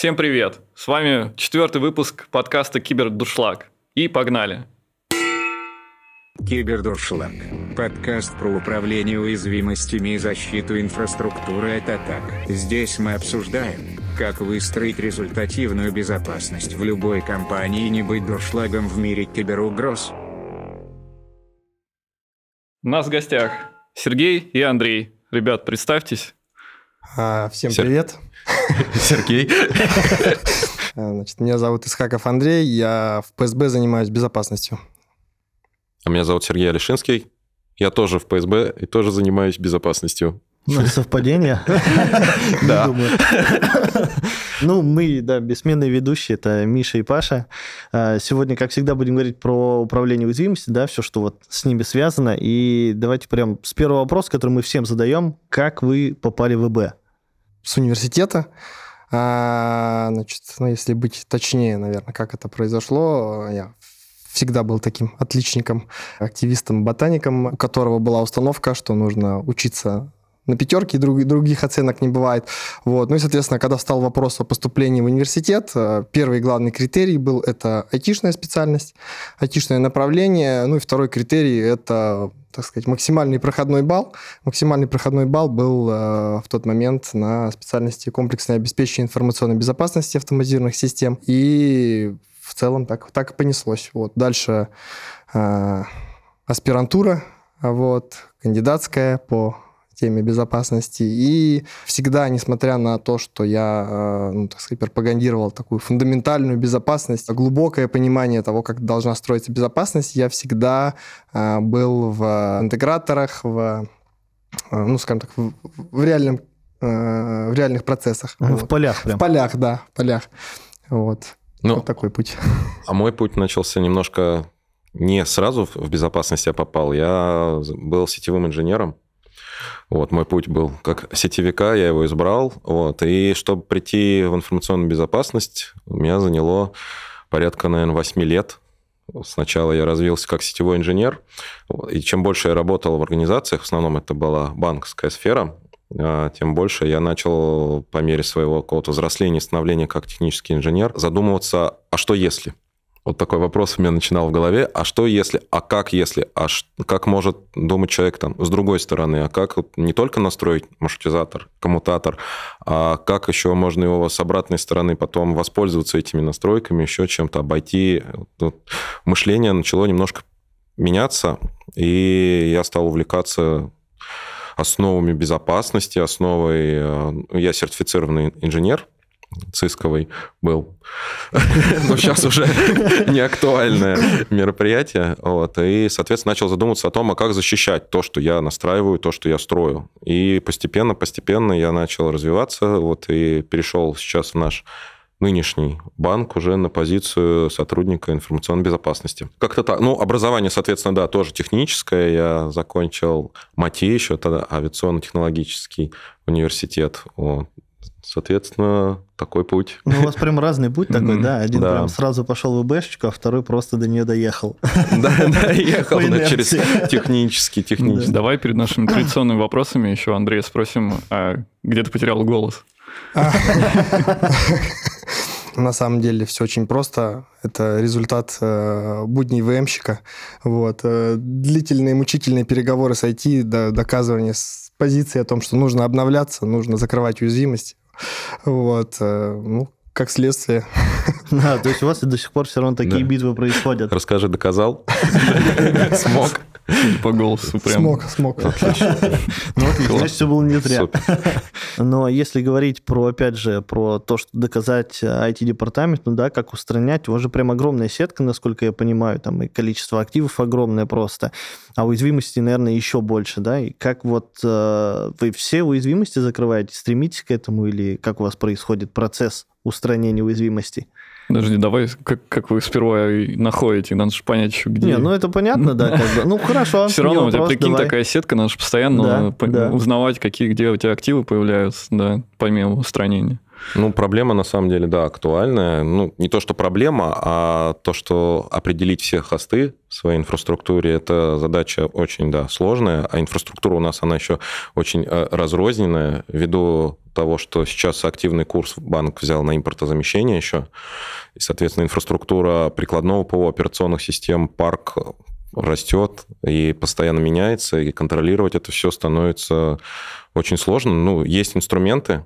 Всем привет! С вами четвертый выпуск подкаста «Кибердуршлаг». И погнали! Кибердуршлаг. Подкаст про управление уязвимостями и защиту инфраструктуры от атак. Здесь мы обсуждаем, как выстроить результативную безопасность в любой компании и не быть дуршлагом в мире киберугроз. У нас в гостях Сергей и Андрей. Ребят, представьтесь. А, всем Сер- привет. Сергей. А, Значит, меня зовут Исхаков Андрей, я в ПСБ занимаюсь безопасностью. А меня зовут Сергей Алишинский. Я тоже в ПСБ и тоже занимаюсь безопасностью. Ну, совпадение. Да. Не думаю. Ну, мы, да, бессменные ведущие, это Миша и Паша. А, Сегодня, как всегда, будем говорить про управление уязвимостью, да, все, что вот с ними связано. И давайте прям с первого вопроса, который мы всем задаем. Как вы попали в ИБ? С университета. А, Значит, ну, если быть точнее, наверное, как это произошло, я всегда был таким отличником, активистом, ботаником, у которого была установка, что нужно учиться на пятерке, друг- других оценок не бывает. Вот. Ну и, соответственно, когда встал вопрос о поступлении в университет, э, первый главный критерий был это айтишная специальность, айтишное направление. Ну и второй критерий это, так сказать, максимальный проходной балл. Максимальный проходной балл был э, в тот момент на специальности комплексное обеспечение информационной безопасности автоматизированных систем. И в целом так, так и понеслось. Вот. Дальше э, аспирантура, вот, кандидатская по теме безопасности. И всегда, несмотря на то, что я, э, ну, так сказать, пропагандировал такую фундаментальную безопасность, глубокое понимание того, как должна строиться безопасность, я всегда э, был в интеграторах, в, э, ну, скажем так, в, в реальном, в реальных процессах. В Вот. полях В прям. полях, да, в полях. Вот. Ну, Вот такой путь. а мой путь начался немножко не сразу в- в безопасность я попал. Я был сетевым инженером. Вот, мой путь был как сетевика, я его избрал. Вот, и чтобы прийти в информационную безопасность, меня заняло порядка, наверное, 8 лет. Сначала я развился как сетевой инженер, и чем больше я работал в организациях, в основном это была банковская сфера, а, тем больше я начал по мере своего какого-то взросления становления как технический инженер задумываться, а что если? Вот такой вопрос у меня начинал в голове. А что если? А как если? А ш- как может думать человек там с другой стороны? А как вот не только настроить маршрутизатор, коммутатор, а как еще можно его с обратной стороны потом воспользоваться этими настройками, еще чем-то обойти? Вот мышление начало немножко меняться, и я стал увлекаться основами безопасности, основой... э, Я сертифицированный инженер, цисковый был. Но сейчас уже не актуальное мероприятие. Вот. И, соответственно, начал задумываться о том, а как защищать то, что я настраиваю, то, что я строю. И постепенно-постепенно я начал развиваться, вот, и перешел сейчас в наш нынешний банк уже на позицию сотрудника информационной безопасности. Как-то так. Ну, образование, соответственно, да, тоже техническое. Я закончил МАТИ еще, тогда авиационно-технологический университет. Вот. Соответственно, такой путь. Ну, у вас прям разный путь такой, да? Один Да. прям сразу пошел в ИБшечку, а второй просто до нее доехал. Да, да, ехал По да, через технический, технический. Давай перед нашими традиционными вопросами еще Андрея спросим, а где ты потерял голос? На самом деле все очень просто. Это результат э, будней ВМщика. Вот. Э, длительные мучительные переговоры с IT, до- доказывание с позиции о том, что нужно обновляться, нужно закрывать уязвимость. Вот. э, ну, как следствие. Да, то есть у вас до сих пор все равно такие Да. битвы происходят. Расскажи, доказал? Смог? По голосу прям. Смог, смог. Ну, отлично, значит, все было не зря. Но если говорить про, опять же, про то, что доказать IT-департамент, ну да, как устранять, у вас же прям огромная сетка, насколько я понимаю, там и количество активов огромное просто, а уязвимости, наверное, еще больше, да, и как вот э, вы все уязвимости закрываете, стремитесь к этому, или как у вас происходит процесс устранения уязвимостей? Подожди, давай, как, как вы сперва находите, надо же понять еще где. Не, ну это понятно, да, как бы. Ну, хорошо. Все равно у тебя, прикинь, давай. такая сетка, надо же постоянно Да, по- да. узнавать, какие, где у тебя активы появляются, да, помимо устранения. Ну, проблема на самом деле, да, актуальная. Ну, не то, что проблема, а то, что определить все хосты в своей инфраструктуре, это задача очень, да, сложная, а инфраструктура у нас, она еще очень э, разрозненная, ввиду того, что сейчас активный курс банк взял на импортозамещение еще, и, соответственно, инфраструктура прикладного ПО, операционных систем, парк растет и постоянно меняется, и контролировать это все становится очень сложно. Ну, есть инструменты,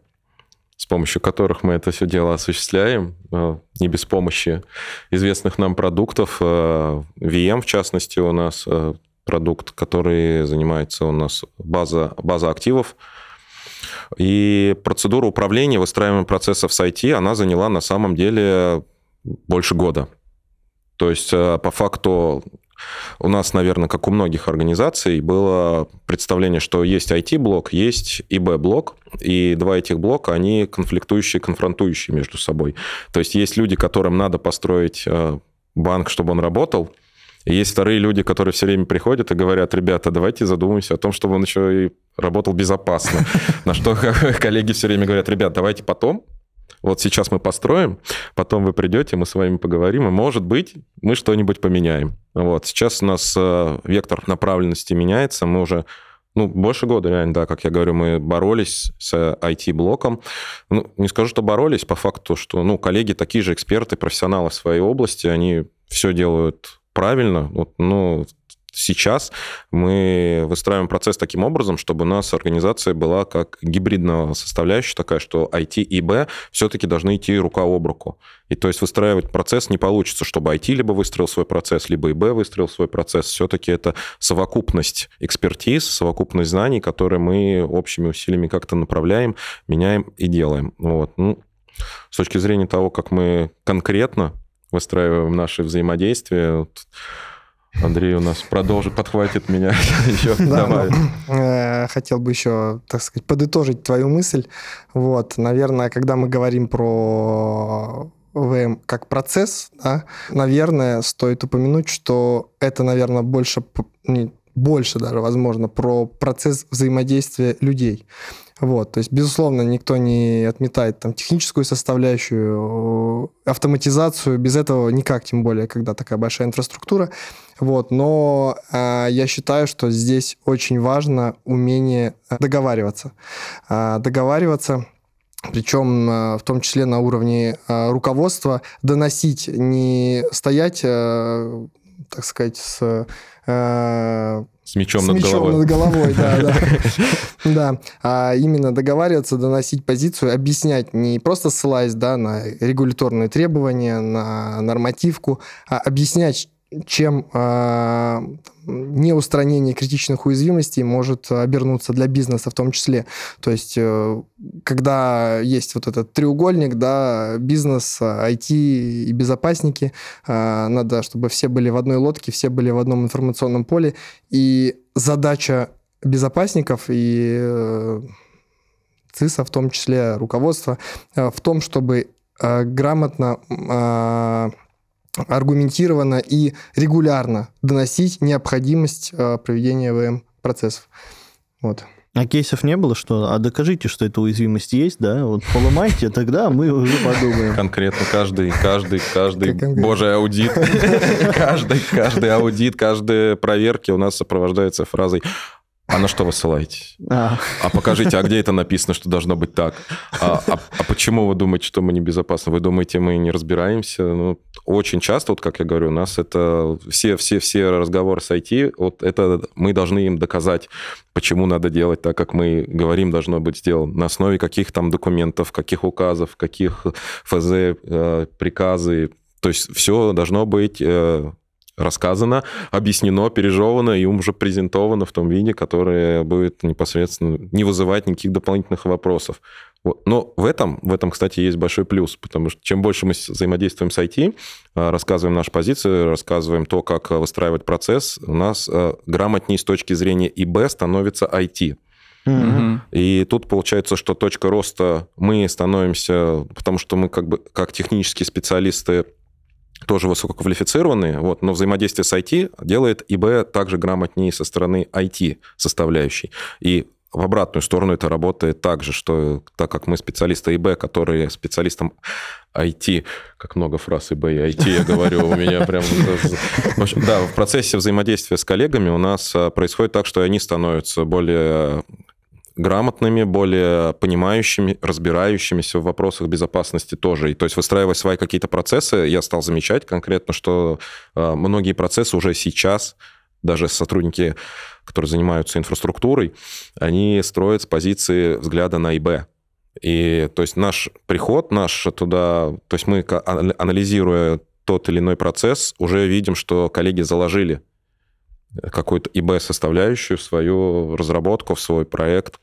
с помощью которых мы это все дело осуществляем, э, не без помощи известных нам продуктов. Э, VM, в частности, у нас э, продукт, который занимается у нас база, база активов. И процедура управления выстраиванием процессов с IT, она заняла на самом деле больше года. То есть по факту у нас, наверное, как у многих организаций, было представление, что есть IT-блок, есть ИБ-блок, и два этих блока, они конфликтующие, конфронтующие между собой. То есть есть люди, которым надо построить э, банк, чтобы он работал, и есть вторые люди, которые все время приходят и говорят, ребята, давайте задумаемся о том, чтобы он еще и работал безопасно. На что коллеги все время говорят, ребят, давайте потом, вот сейчас мы построим, потом вы придете, мы с вами поговорим, и, может быть, мы что-нибудь поменяем. Вот. Сейчас у нас э, вектор направленности меняется, мы уже ну, больше года, реально, да, как я говорю, мы боролись с IT-блоком. Ну, не скажу, что боролись, по факту, что, ну, коллеги такие же эксперты, профессионалы в своей области, они все делают правильно. Вот, ну, сейчас мы выстраиваем процесс таким образом, чтобы у нас организация была как гибридная составляющая такая, что IT и B все-таки должны идти рука об руку. И то есть выстраивать процесс не получится, чтобы IT либо выстроил свой процесс, либо ИБ выстроил свой процесс. Все-таки это совокупность экспертиз, совокупность знаний, которые мы общими усилиями как-то направляем, меняем и делаем. Вот. Ну, с точки зрения того, как мы конкретно выстраиваем наши взаимодействия, вот, Андрей у нас продолжит, подхватит меня еще. Да, Давай. Э, хотел бы еще, так сказать, подытожить твою мысль. Вот, наверное, когда мы говорим про ВМ как процесс, да, наверное, стоит упомянуть, что это, наверное, больше, больше даже, возможно, про процесс взаимодействия людей. Вот, то есть, безусловно, никто не отметает там техническую составляющую, автоматизацию, без этого никак, тем более, когда такая большая инфраструктура. Вот, но э, я считаю, что здесь очень важно умение договариваться. Э, договариваться причем в том числе на уровне руководства, доносить, не стоять, так сказать, с с мечом, с над мечом головой. над головой, да, да. Да, а именно договариваться, доносить позицию, объяснять, не просто ссылаясь, да, на регуляторные требования, на нормативку, а объяснять, чем э, неустранение критичных уязвимостей может обернуться для бизнеса в том числе. То есть, э, когда есть вот этот треугольник, да, бизнес, IT и безопасники, э, надо, чтобы все были в одной лодке, все были в одном информационном поле, и задача безопасников и э, ЦИСа, в том числе руководства, э, в том, чтобы э, грамотно э, аргументированно и регулярно доносить необходимость э, проведения ВМ-процессов. Вот. А кейсов не было, что, а докажите, что эта уязвимость есть, да, вот поломайте, тогда мы уже подумаем. Конкретно каждый, каждый, каждый божий аудит, каждый, каждый аудит, каждая проверки у нас сопровождается фразой а на что вы ссылаетесь? А. а покажите, а где это написано, что должно быть так? А, а, а почему вы думаете, что мы небезопасны? Вы думаете, мы не разбираемся? Ну, очень часто, вот как я говорю, у нас это все, все, все разговоры с IT, вот это мы должны им доказать, почему надо делать так, как мы говорим, должно быть сделано. На основе каких там документов, каких указов, каких ФЗ, э, приказы. То есть все должно быть э, рассказано, объяснено, пережевано и уже презентовано в том виде, которое будет непосредственно не вызывать никаких дополнительных вопросов. Вот. Но в этом, в этом, кстати, есть большой плюс, потому что чем больше мы взаимодействуем с IT, а, рассказываем наши позиции, рассказываем то, как выстраивать процесс, у нас а, грамотнее с точки зрения ИБ становится IT. Mm-hmm. И тут получается, что точка роста мы становимся, потому что мы как бы как технические специалисты тоже высококвалифицированные, вот, но взаимодействие с IT делает ИБ также грамотнее со стороны IT составляющей. И в обратную сторону это работает так же, что так как мы специалисты ИБ, которые специалистам IT, как много фраз ИБ и IT, я говорю, у меня прям... Да, в процессе взаимодействия с коллегами у нас а, происходит так, что они становятся более грамотными, более понимающими, разбирающимися в вопросах безопасности тоже. И то есть выстраивая свои какие-то процессы, я стал замечать конкретно, что э, многие процессы уже сейчас, даже сотрудники, которые занимаются инфраструктурой, они строят с позиции взгляда на ИБ. И то есть наш приход, наш туда, то есть мы, анализируя тот или иной процесс, уже видим, что коллеги заложили какую-то ИБ-составляющую в свою разработку, в свой проект.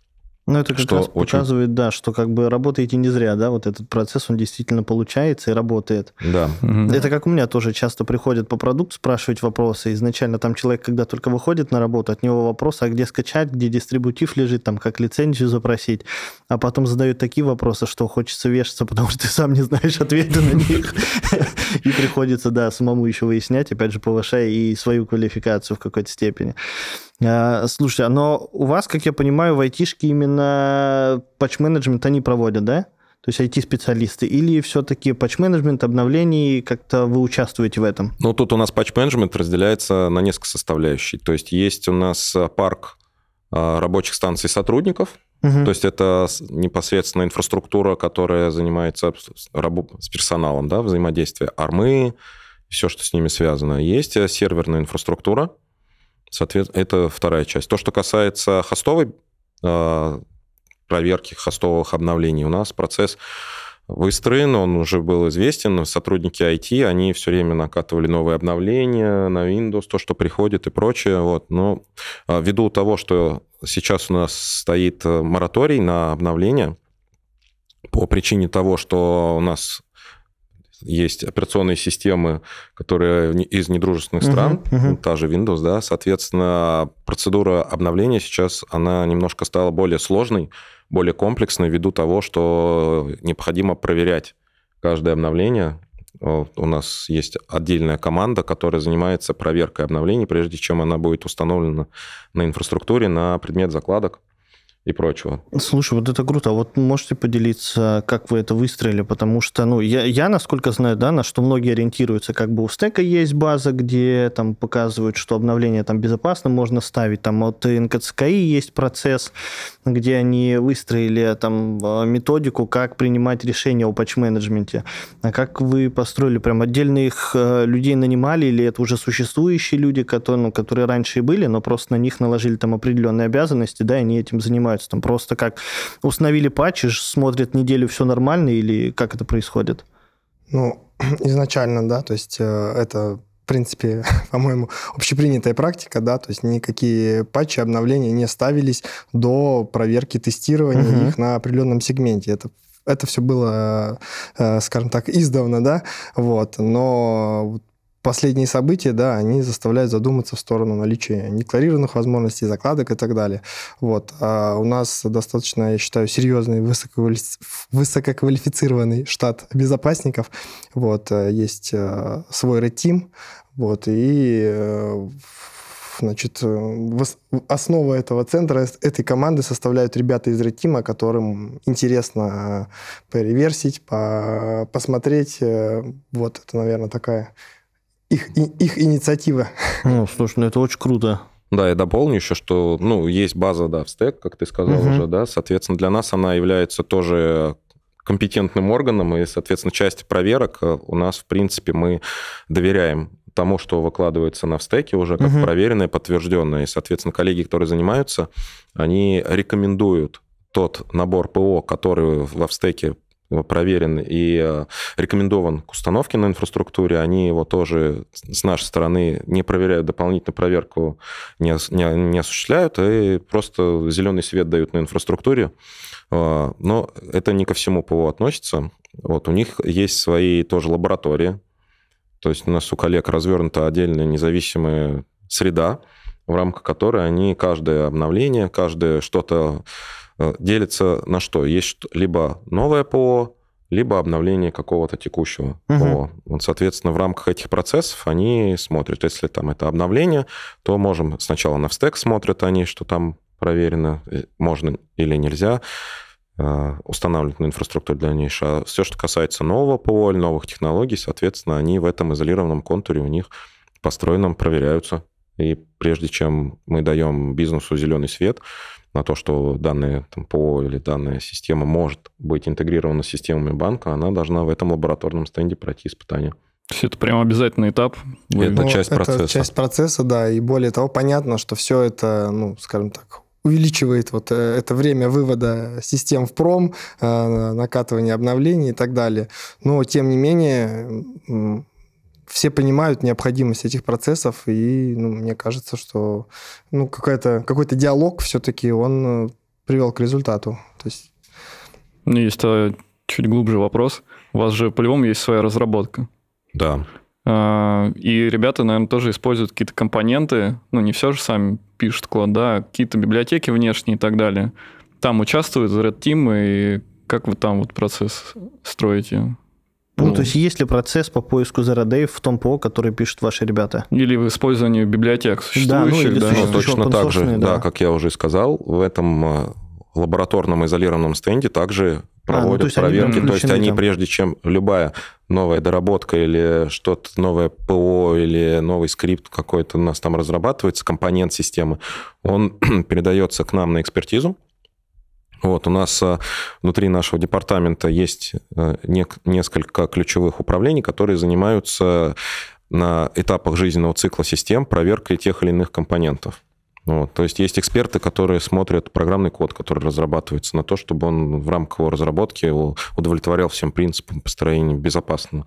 Ну, это как что раз очень... показывает, да, что как бы работаете не зря, да, вот этот процесс, он действительно получается и работает. Да. Это как у меня тоже часто приходят по продукту спрашивать вопросы. Изначально там человек, когда только выходит на работу, от него вопрос, а где скачать, где дистрибутив лежит, там, как лицензию запросить. А потом задают такие вопросы, что хочется вешаться, потому что ты сам не знаешь ответы на них. И приходится, да, самому еще выяснять, опять же, повышая и свою квалификацию в какой-то степени. А, слушайте, но у вас, как я понимаю, в айтишке именно патч-менеджмент они проводят, да? То есть IT-специалисты? Или все-таки патч-менеджмент, обновлений, как-то вы участвуете в этом? Ну, тут у нас патч-менеджмент разделяется на несколько составляющих. То есть есть у нас а, парк а, рабочих станций сотрудников, Угу. То есть это непосредственно инфраструктура, которая занимается с персоналом, да, взаимодействие армы, все, что с ними связано. Есть серверная инфраструктура, Соответственно, это вторая часть. То, что касается хостовой э, проверки, хостовых обновлений, у нас процесс выстроен, он уже был известен. Сотрудники IT, они все время накатывали новые обновления на Windows, то, что приходит и прочее. Вот. Но э, ввиду того, что сейчас у нас стоит мораторий на обновление, по причине того, что у нас есть операционные системы, которые из недружественных стран, uh-huh, uh-huh. та же Windows, да, соответственно, процедура обновления сейчас, она немножко стала более сложной, более комплексной ввиду того, что необходимо проверять каждое обновление. У нас есть отдельная команда, которая занимается проверкой обновлений, прежде чем она будет установлена на инфраструктуре на предмет закладок и прочего. Слушай, вот это круто. А вот можете поделиться, как вы это выстроили? Потому что, ну, я, я насколько знаю, да, на что многие ориентируются, как бы у стека есть база, где там показывают, что обновление там безопасно можно ставить. Там от НКЦКИ есть процесс, где они выстроили там методику, как принимать решения о патч-менеджменте. А как вы построили? Прям отдельных э, людей нанимали или это уже существующие люди, которые, ну, которые раньше и были, но просто на них наложили там определенные обязанности, да, и они этим занимаются? Занимаются? Там просто как установили патчи, смотрят неделю, все нормально, или как это происходит? Ну, изначально, да, то есть э, это в принципе, по-моему, общепринятая практика, да, то есть никакие патчи, обновления не ставились до проверки тестирования uh-huh. их на определенном сегменте. Это это все было, э, скажем так, издавна, да, вот, но последние события, да, они заставляют задуматься в сторону наличия декларированных возможностей, закладок и так далее. Вот. А у нас достаточно, я считаю, серьезный, высококвалифицированный штат безопасников. Вот. Э, есть э, свой Red Team, вот, и э, значит, основа этого центра, этой команды составляют ребята из Team, которым интересно переверсить, посмотреть. Вот это, наверное, такая их, их инициатива. Ну, слушай, ну это очень круто. Да, я дополню еще, что, ну, есть база, да, в стек, как ты сказал угу. уже, да, соответственно, для нас она является тоже компетентным органом, и, соответственно, часть проверок э, у нас, в принципе, мы доверяем тому, что выкладывается на стеке уже как угу. проверенное, подтвержденное. И, соответственно, коллеги, которые занимаются, они рекомендуют тот набор ПО, который во стеке проверен и э, рекомендован к установке на инфраструктуре, они его тоже с нашей стороны не проверяют, дополнительную проверку не, не, не осуществляют, и просто зеленый свет дают на инфраструктуре. Э, но это не ко всему ПО относится. Вот, у них есть свои тоже лаборатории, то есть у нас у коллег развернута отдельная независимая среда, в рамках которой они каждое обновление, каждое что-то делится на что? Есть либо новое ПО, либо обновление какого-то текущего угу. ПО. Вот, соответственно, в рамках этих процессов они смотрят, если там это обновление, то можем сначала на стек смотрят они, что там проверено, э, можно или нельзя э, устанавливать на инфраструктуру дальнейшее. А все, что касается нового ПО или новых технологий, соответственно, они в этом изолированном контуре у них построенном проверяются И прежде чем мы даем бизнесу зеленый свет на то, что данная там, ПО или данная система может быть интегрирована с системами банка, она должна в этом лабораторном стенде пройти испытания. То есть это прям обязательный этап. Вы- Это Ну, часть процесса. часть процесса, да. И более того, понятно, что все это, ну, скажем так, увеличивает вот э, это время вывода систем в пром, э, накатывания обновлений и так далее. Но, тем не менее, все понимают необходимость этих процессов, и ну, мне кажется, что ну, какая-то, какой-то диалог все-таки он э, привел к результату. То есть У меня есть чуть глубже вопрос. У вас же по-любому есть своя разработка. Да. А, И ребята, наверное, тоже используют какие-то компоненты, ну, не все же сами пишут код, да, а какие-то библиотеки внешние и так далее. Там участвует Red Team, и как вы там вот процесс строите? Ну, Ну. то есть есть ли процесс по поиску Zero Day в том ПО, который пишут ваши ребята? Или в использовании библиотек Да, ну, существующих, или да? Ну, существующих. точно так же, да. да. как я уже сказал, в этом э, лабораторном изолированном стенде также А, ну, то проводят есть они проверки. прям то есть они, там. прежде чем любая новая доработка или что-то новое ПО или новый скрипт какой-то у нас там разрабатывается, компонент системы, он передается к нам на экспертизу. Вот, у нас э, внутри нашего департамента есть э, несколько ключевых управлений, которые занимаются на этапах жизненного цикла систем проверкой тех или иных компонентов. Вот, то есть есть эксперты, которые смотрят программный код, который разрабатывается, на то, чтобы он в рамках его разработки удовлетворял всем принципам построения безопасного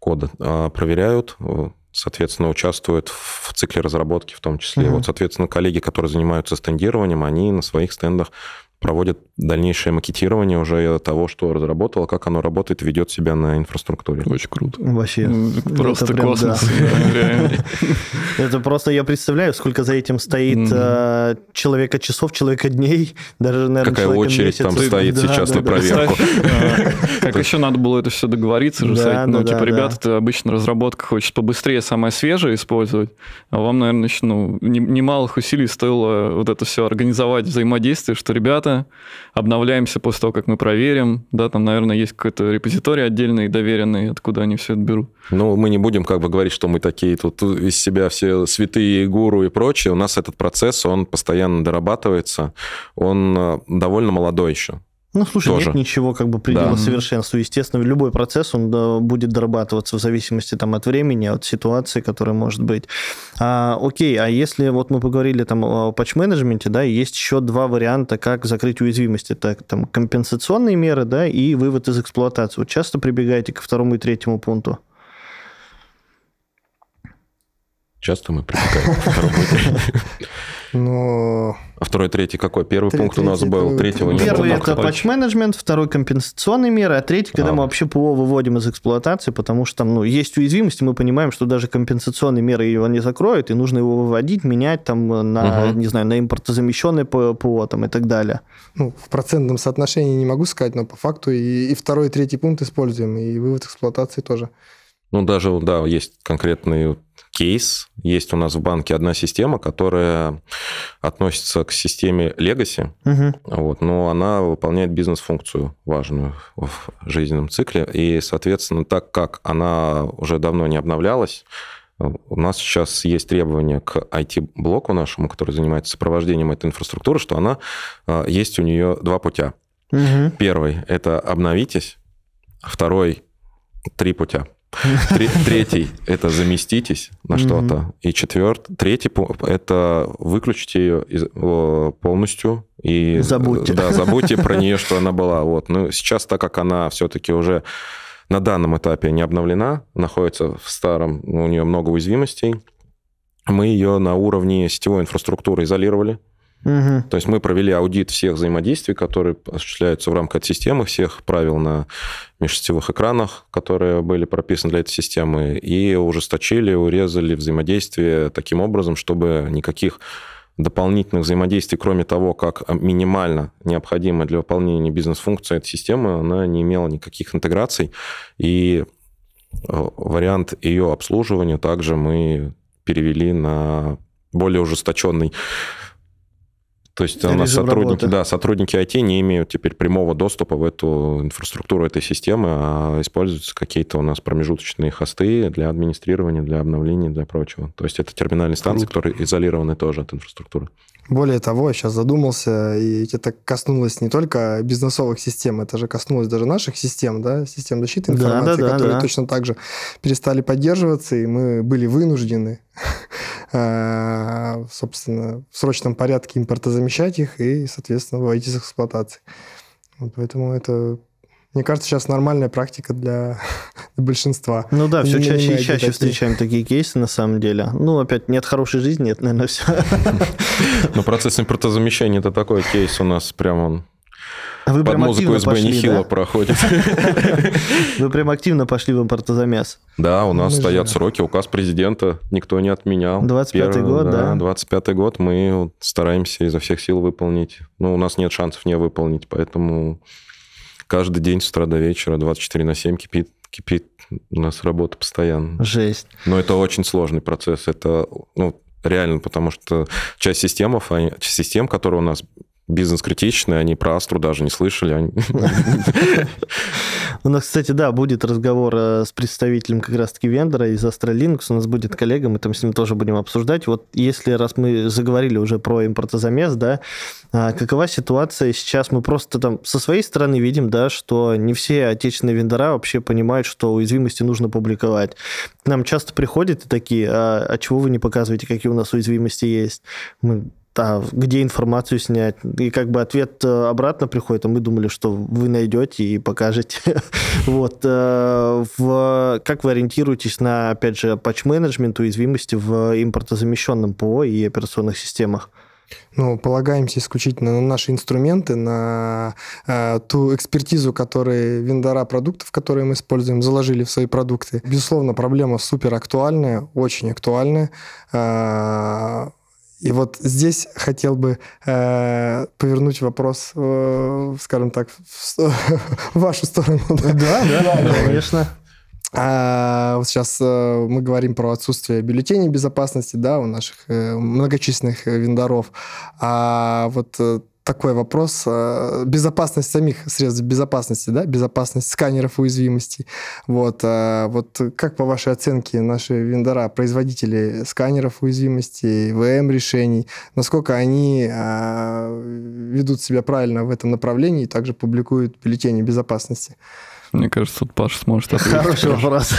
кода. А проверяют, э, соответственно, участвуют в цикле разработки в том числе. Мгм. Вот, соответственно, коллеги, которые занимаются стендированием, они на своих стендах проводят дальнейшее макетирование уже того, что разработало, как оно работает, ведет себя на инфраструктуре. Очень круто. Вообще. Ну, Просто прям космос. Это просто я представляю, сколько за этим стоит э, человека часов, человека дней, даже, наверное, Какая очередь там стоит сейчас на проверку. А, Как еще надо было это все договориться ну, типа, ребята, обычно разработка хочет побыстрее самое свежее использовать, а вам, наверное, еще, ну, не- немалых усилий стоило вот это все организовать взаимодействие, что, ребята, обновляемся после того, как мы проверим, да, там, наверное, есть какой-то репозиторий отдельный, доверенный, откуда они все это берут. Ну, мы не будем как бы говорить, что мы такие тут из себя все святые гуру и прочее. У нас этот процесс, он постоянно дорабатывается. Он э, довольно молодой еще. Ну, слушай, Тоже. нет ничего как бы предела Да. совершенству. Естественно, любой процесс, он да, будет дорабатываться в зависимости там, от времени, от ситуации, которая может быть. А, окей, а если вот мы поговорили там о патч-менеджменте, да, есть еще два варианта, как закрыть уязвимость. Это там компенсационные меры, да, и вывод из эксплуатации. Вот часто прибегаете ко второму и третьему пункту? Часто мы прибегаем к второму и третьему. Но А второй, третий какой? Первый Третий- пункт у нас третий был, третьего не Первый было. это патч-менеджмент, второй компенсационные меры, а третий, когда А. мы вообще ПО выводим из эксплуатации, потому что там, ну, есть уязвимости, мы понимаем, что даже компенсационные меры его не закроют, и нужно его выводить, менять там на, Мгм. не знаю, на импортозамещенное ПО, там и так далее. ну, в процентном соотношении не могу сказать, но по факту и, и второй, и третий пункт используем, и вывод эксплуатации тоже. Ну, даже, да, есть конкретный кейс. Есть у нас в банке одна система, которая относится к системе Legacy, Мгм. вот, но она выполняет бизнес-функцию важную в жизненном цикле. И, соответственно, так как она уже давно не обновлялась, у нас сейчас есть требования к IT-блоку нашему, который занимается сопровождением этой инфраструктуры, что она а, есть у нее два путя. Мгм. Первый – это обновитесь. Второй – три путя. Тре- Третий – это заместитесь на что-то. И четвертый, третий это выключите ее полностью и Забудьте. Да, забудьте про нее, что она была. Вот. Ну, сейчас, так как она все-таки уже на данном этапе не обновлена, находится в старом, у нее много уязвимостей, мы ее на уровне сетевой инфраструктуры изолировали. Мгм. То есть мы провели аудит всех взаимодействий, которые осуществляются в рамках системы, всех правил на межсетевых экранах, которые были прописаны для этой системы, и ужесточили, урезали взаимодействие таким образом, чтобы никаких дополнительных взаимодействий, кроме того, как минимально необходимо для выполнения бизнес-функции этой системы, она не имела никаких интеграций. И э, вариант ее обслуживания также мы перевели на более ужесточенный То есть у нас Режим сотрудники, работы. да, сотрудники IT не имеют теперь прямого доступа в эту инфраструктуру этой системы, а используются какие-то у нас промежуточные хосты для администрирования, для обновления, для прочего. То есть это терминальные станции, которые изолированы тоже от инфраструктуры. Более того, я сейчас задумался, и это коснулось не только бизнесовых систем, это же коснулось даже наших систем, да, систем защиты Да, информации, да, да, которые да. точно так же перестали поддерживаться, и мы были вынуждены, э, собственно, в срочном порядке импортозамещать их и, соответственно, выводить из эксплуатации. Вот поэтому это, мне кажется, сейчас нормальная практика для большинства. Ну да, все Не чаще и чаще такие. встречаем такие кейсы на самом деле. Ну, опять, нет хорошей жизни, это, наверное, все. Но процесс импортозамещения это такой кейс у нас прям он Вы под прям музыку пошли, нехило да? проходит. Вы прям активно пошли в импортозамес. Да, у нас Мы стоят же- сроки, указ президента никто не отменял. 25-й Первый, год, да. 25-й год мы стараемся изо всех сил выполнить. Ну, у нас нет шансов не выполнить, поэтому каждый день с утра до вечера 24 на 7 кипит, кипит у нас работа постоянно. Жесть. Но это очень сложный процесс. Это ну, реально, потому что часть системов, они- систем, которые у нас бизнес-критичные, они про Астру даже не слышали. У нас, кстати, да, будет разговор э, с представителем как раз-таки вендора из Linux. У нас будет коллега, мы там с ним тоже будем обсуждать. Вот если раз мы заговорили уже про импортозамес, да, а какова ситуация сейчас? Мы просто там со своей стороны видим, да, что не все отечественные вендора вообще понимают, что уязвимости нужно публиковать. К нам часто приходят такие, а, а чего вы не показываете, какие у нас уязвимости есть? Мы а где информацию снять? И как бы ответ э, обратно приходит, а мы думали, что вы найдете и покажете. вот. э. Как вы ориентируетесь на, опять же, патч-менеджмент уязвимости в импортозамещенном ПО и операционных системах? Ну, полагаемся исключительно на наши инструменты, на э, ту экспертизу, которые вендора продуктов, которые мы используем, заложили в свои продукты. Безусловно, проблема супер актуальная, очень актуальная. Э, и вот здесь хотел бы э, повернуть вопрос, э, скажем так, в, в вашу сторону. да. да, конечно. А, вот сейчас э, мы говорим про отсутствие бюллетеней безопасности, да, у наших э, многочисленных э, вендоров. А вот такой вопрос. э, безопасность самих средств безопасности, да, безопасность сканеров уязвимостей. Вот, а вот как по вашей оценке наши вендора, производители сканеров уязвимостей, ВМ-решений, насколько они а, ведут себя правильно в этом направлении и также публикуют бюллетени безопасности? Мне кажется, тут Паша сможет ответить. Хороший вопрос.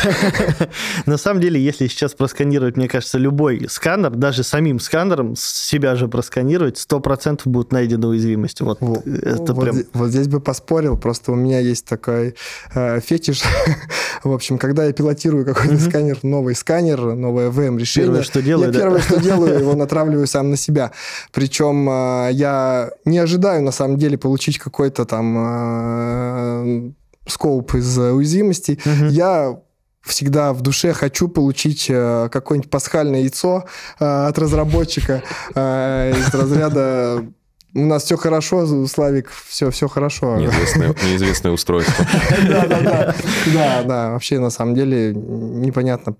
На самом деле, если сейчас просканировать, мне кажется, любой сканер, даже самим сканером себя же просканировать, 100% будут найдены уязвимости. Вот Во- это вот, прям... вот здесь бы поспорил, просто у меня есть такой э, фетиш. В общем, когда я пилотирую какой-то сканер, новый сканер, новое VM-решение, Первое, что делаю, я да. первое, что делаю, его натравливаю сам на себя. Причем э, я не ожидаю, на самом деле, получить какой-то там э, скоуп из э, уязвимостей. Мгм. Я всегда в душе хочу получить э, какое-нибудь пасхальное яйцо э, от разработчика э, из разряда у нас все хорошо, Славик, все, все хорошо. Неизвестное, неизвестное устройство. Да, да, да. Да, да. Вообще, на самом деле, непонятно,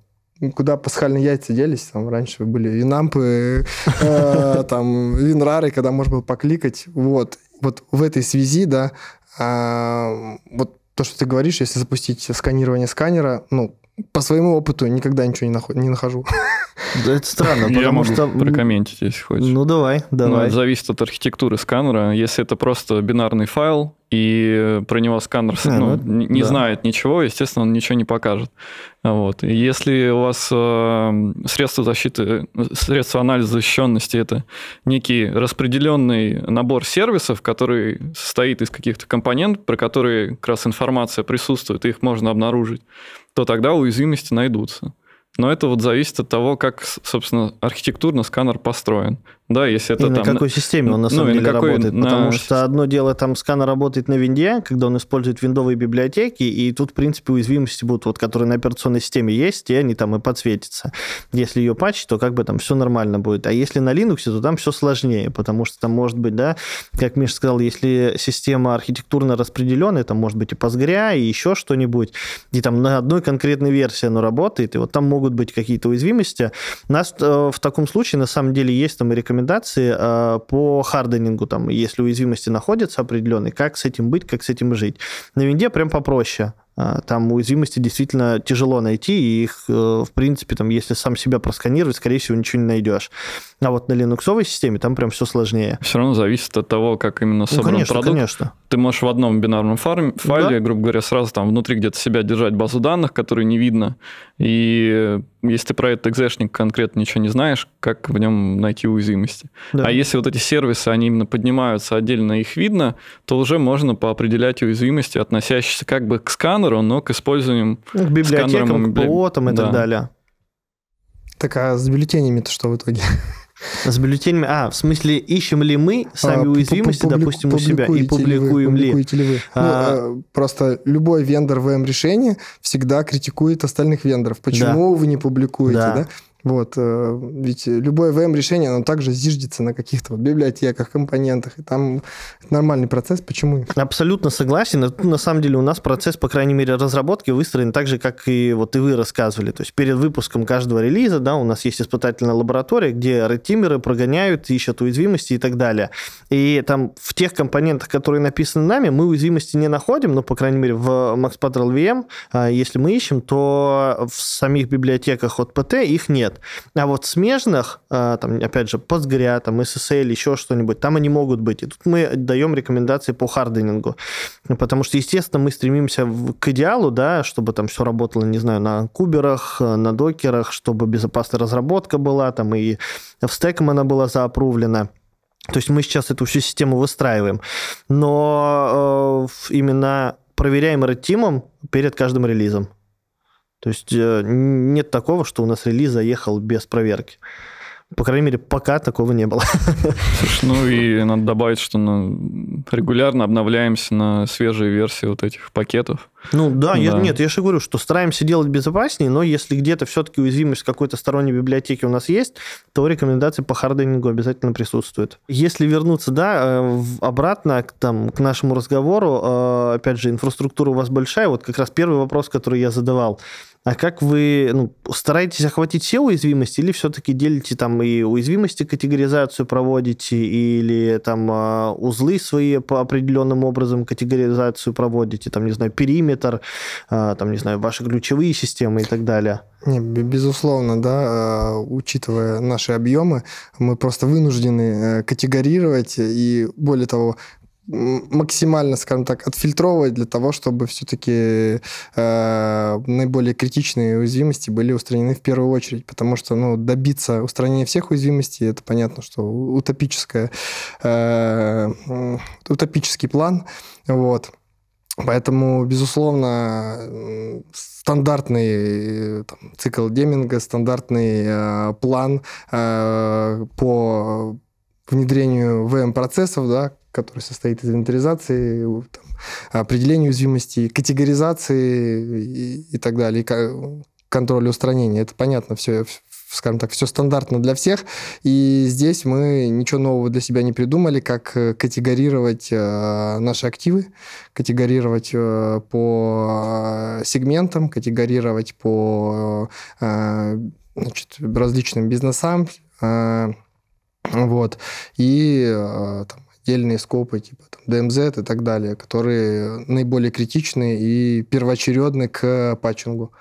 куда пасхальные яйца делись. Там раньше были винампы, там, винрары, когда можно было покликать. Вот. Вот в этой связи, да, а, вот то, что ты говоришь, если запустить сканирование сканера, ну, по своему опыту никогда ничего не, нахо- не нахожу. Да, Это странно, Я потому могу что... прокомментить, если хочешь. Ну, давай, Ну, давай. это зависит от архитектуры сканера. Если это просто бинарный файл, и про него сканер А, ну, ну, не да. знает ничего, естественно, он ничего не покажет. Вот. И если у вас э, средства защиты, средства анализа защищенности это некий распределенный набор сервисов, который состоит из каких-то компонентов, про которые как раз информация присутствует, и их можно обнаружить, то тогда уязвимости найдутся. Но это вот зависит от того, как, собственно, архитектурно сканер построен. Да, если это и на там... какой системе он на ну, самом на деле какой- работает. на- Потому что одно дело, там сканер работает на винде, когда он использует виндовые библиотеки, и тут, в принципе, уязвимости будут, вот, которые на операционной системе есть, и они там и подсветятся. Если ее патчить, то как бы там все нормально будет. А если на Linux, то там все сложнее, потому что там может быть, да, как Миша сказал, если система архитектурно распределенная, там может быть и Postgre, и еще что-нибудь, и там на одной конкретной версии оно работает, и вот там могут быть какие-то уязвимости. У нас э, в таком случае, на самом деле, есть там и рекомендации рекомендации э, по харденингу, там, если уязвимости находятся определенные, как с этим быть, как с этим жить. На винде прям попроще. А, там уязвимости действительно тяжело найти, и их, э, в принципе, там, если сам себя просканировать, скорее всего, ничего не найдешь. А вот на линуксовой системе там прям все сложнее. Все равно зависит от того, как именно собран ну, конечно, продукт. конечно. Ты можешь в одном бинарном файле, да. грубо говоря, сразу там внутри где-то себя держать базу данных, которую не видно. И если ты про этот экзешник конкретно ничего не знаешь, как в нем найти уязвимости. Да. А если вот эти сервисы, они именно поднимаются отдельно, их видно, то уже можно поопределять уязвимости, относящиеся как бы к сканеру, но к использованию ну, к библиотекам, к ПО там и да. так далее. Так а с бюллетенями-то что в итоге? С бюллетенями. А, в смысле, ищем ли мы сами а, уязвимости, допустим, у себя и публикуем ли? Публикуете ли вы? А... Ну, просто любой вендор ВМ-решения всегда критикует остальных вендоров. Почему да. вы не публикуете, да? да? Вот, э, ведь любое VM-решение, оно также зиждется на каких-то вот библиотеках, компонентах, и там нормальный процесс, почему? Абсолютно согласен. На самом деле у нас процесс, по крайней мере, разработки выстроен так же, как и вот и вы рассказывали. То есть перед выпуском каждого релиза, да, у нас есть испытательная лаборатория, где редтимеры прогоняют, ищут уязвимости и так далее. И там в тех компонентах, которые написаны нами, мы уязвимости не находим, но, по крайней мере, в Max Patrol VM, а, если мы ищем, то в самих библиотеках от PT их нет нет. А вот смежных, а, там, опять же, Postgre, там, SSL, еще что-нибудь, там они могут быть. И тут мы даем рекомендации по харденингу. Потому что, естественно, мы стремимся к идеалу, да, чтобы там все работало, не знаю, на куберах, на докерах, чтобы безопасная разработка была, там, и в стеком она была заапрувлена. То есть мы сейчас эту всю систему выстраиваем. Но э, именно проверяем редтимом перед каждым релизом. То есть э, нет такого, что у нас релиз заехал без проверки. По крайней мере, пока такого не было. ну и надо добавить, что ну, регулярно обновляемся на свежие версии вот этих пакетов. Ну да, да. Я, нет, я же говорю, что стараемся делать безопаснее, но если где-то все-таки уязвимость какой-то сторонней библиотеке у нас есть, то рекомендации по харденингу обязательно присутствуют. Если вернуться, да, э, обратно к, там, к нашему разговору, э, опять же, инфраструктура у вас большая, вот как раз первый вопрос, который я задавал, а как вы ну, стараетесь охватить все уязвимости или все-таки делите там и уязвимости категоризацию проводите или там а, узлы свои по определенным образом категоризацию проводите, там, не знаю, периметр, а, там, не знаю, ваши ключевые системы и так далее? Не, безусловно, да, а, учитывая наши объемы, мы просто вынуждены э, категорировать и, более того, максимально, скажем так, отфильтровывать для того, чтобы все-таки э, наиболее критичные уязвимости были устранены в первую очередь, потому что ну, добиться устранения всех уязвимостей, это понятно, что утопическое, э, утопический план, вот. Поэтому, безусловно, стандартный там, цикл Деминга, стандартный э, план э, по внедрению VM-процессов, да, который состоит из инвентаризации, там, определения уязвимости, категоризации и, и так далее, и контроля устранения. Это понятно, все, скажем так, все стандартно для всех. И здесь мы ничего нового для себя не придумали, как э, категорировать э, наши активы, категорировать э, по сегментам, категорировать по значит, различным бизнесам. Вот. И там, отдельные скопы, типа там, DMZ и так далее, которые наиболее критичны и первоочередны к патчингу.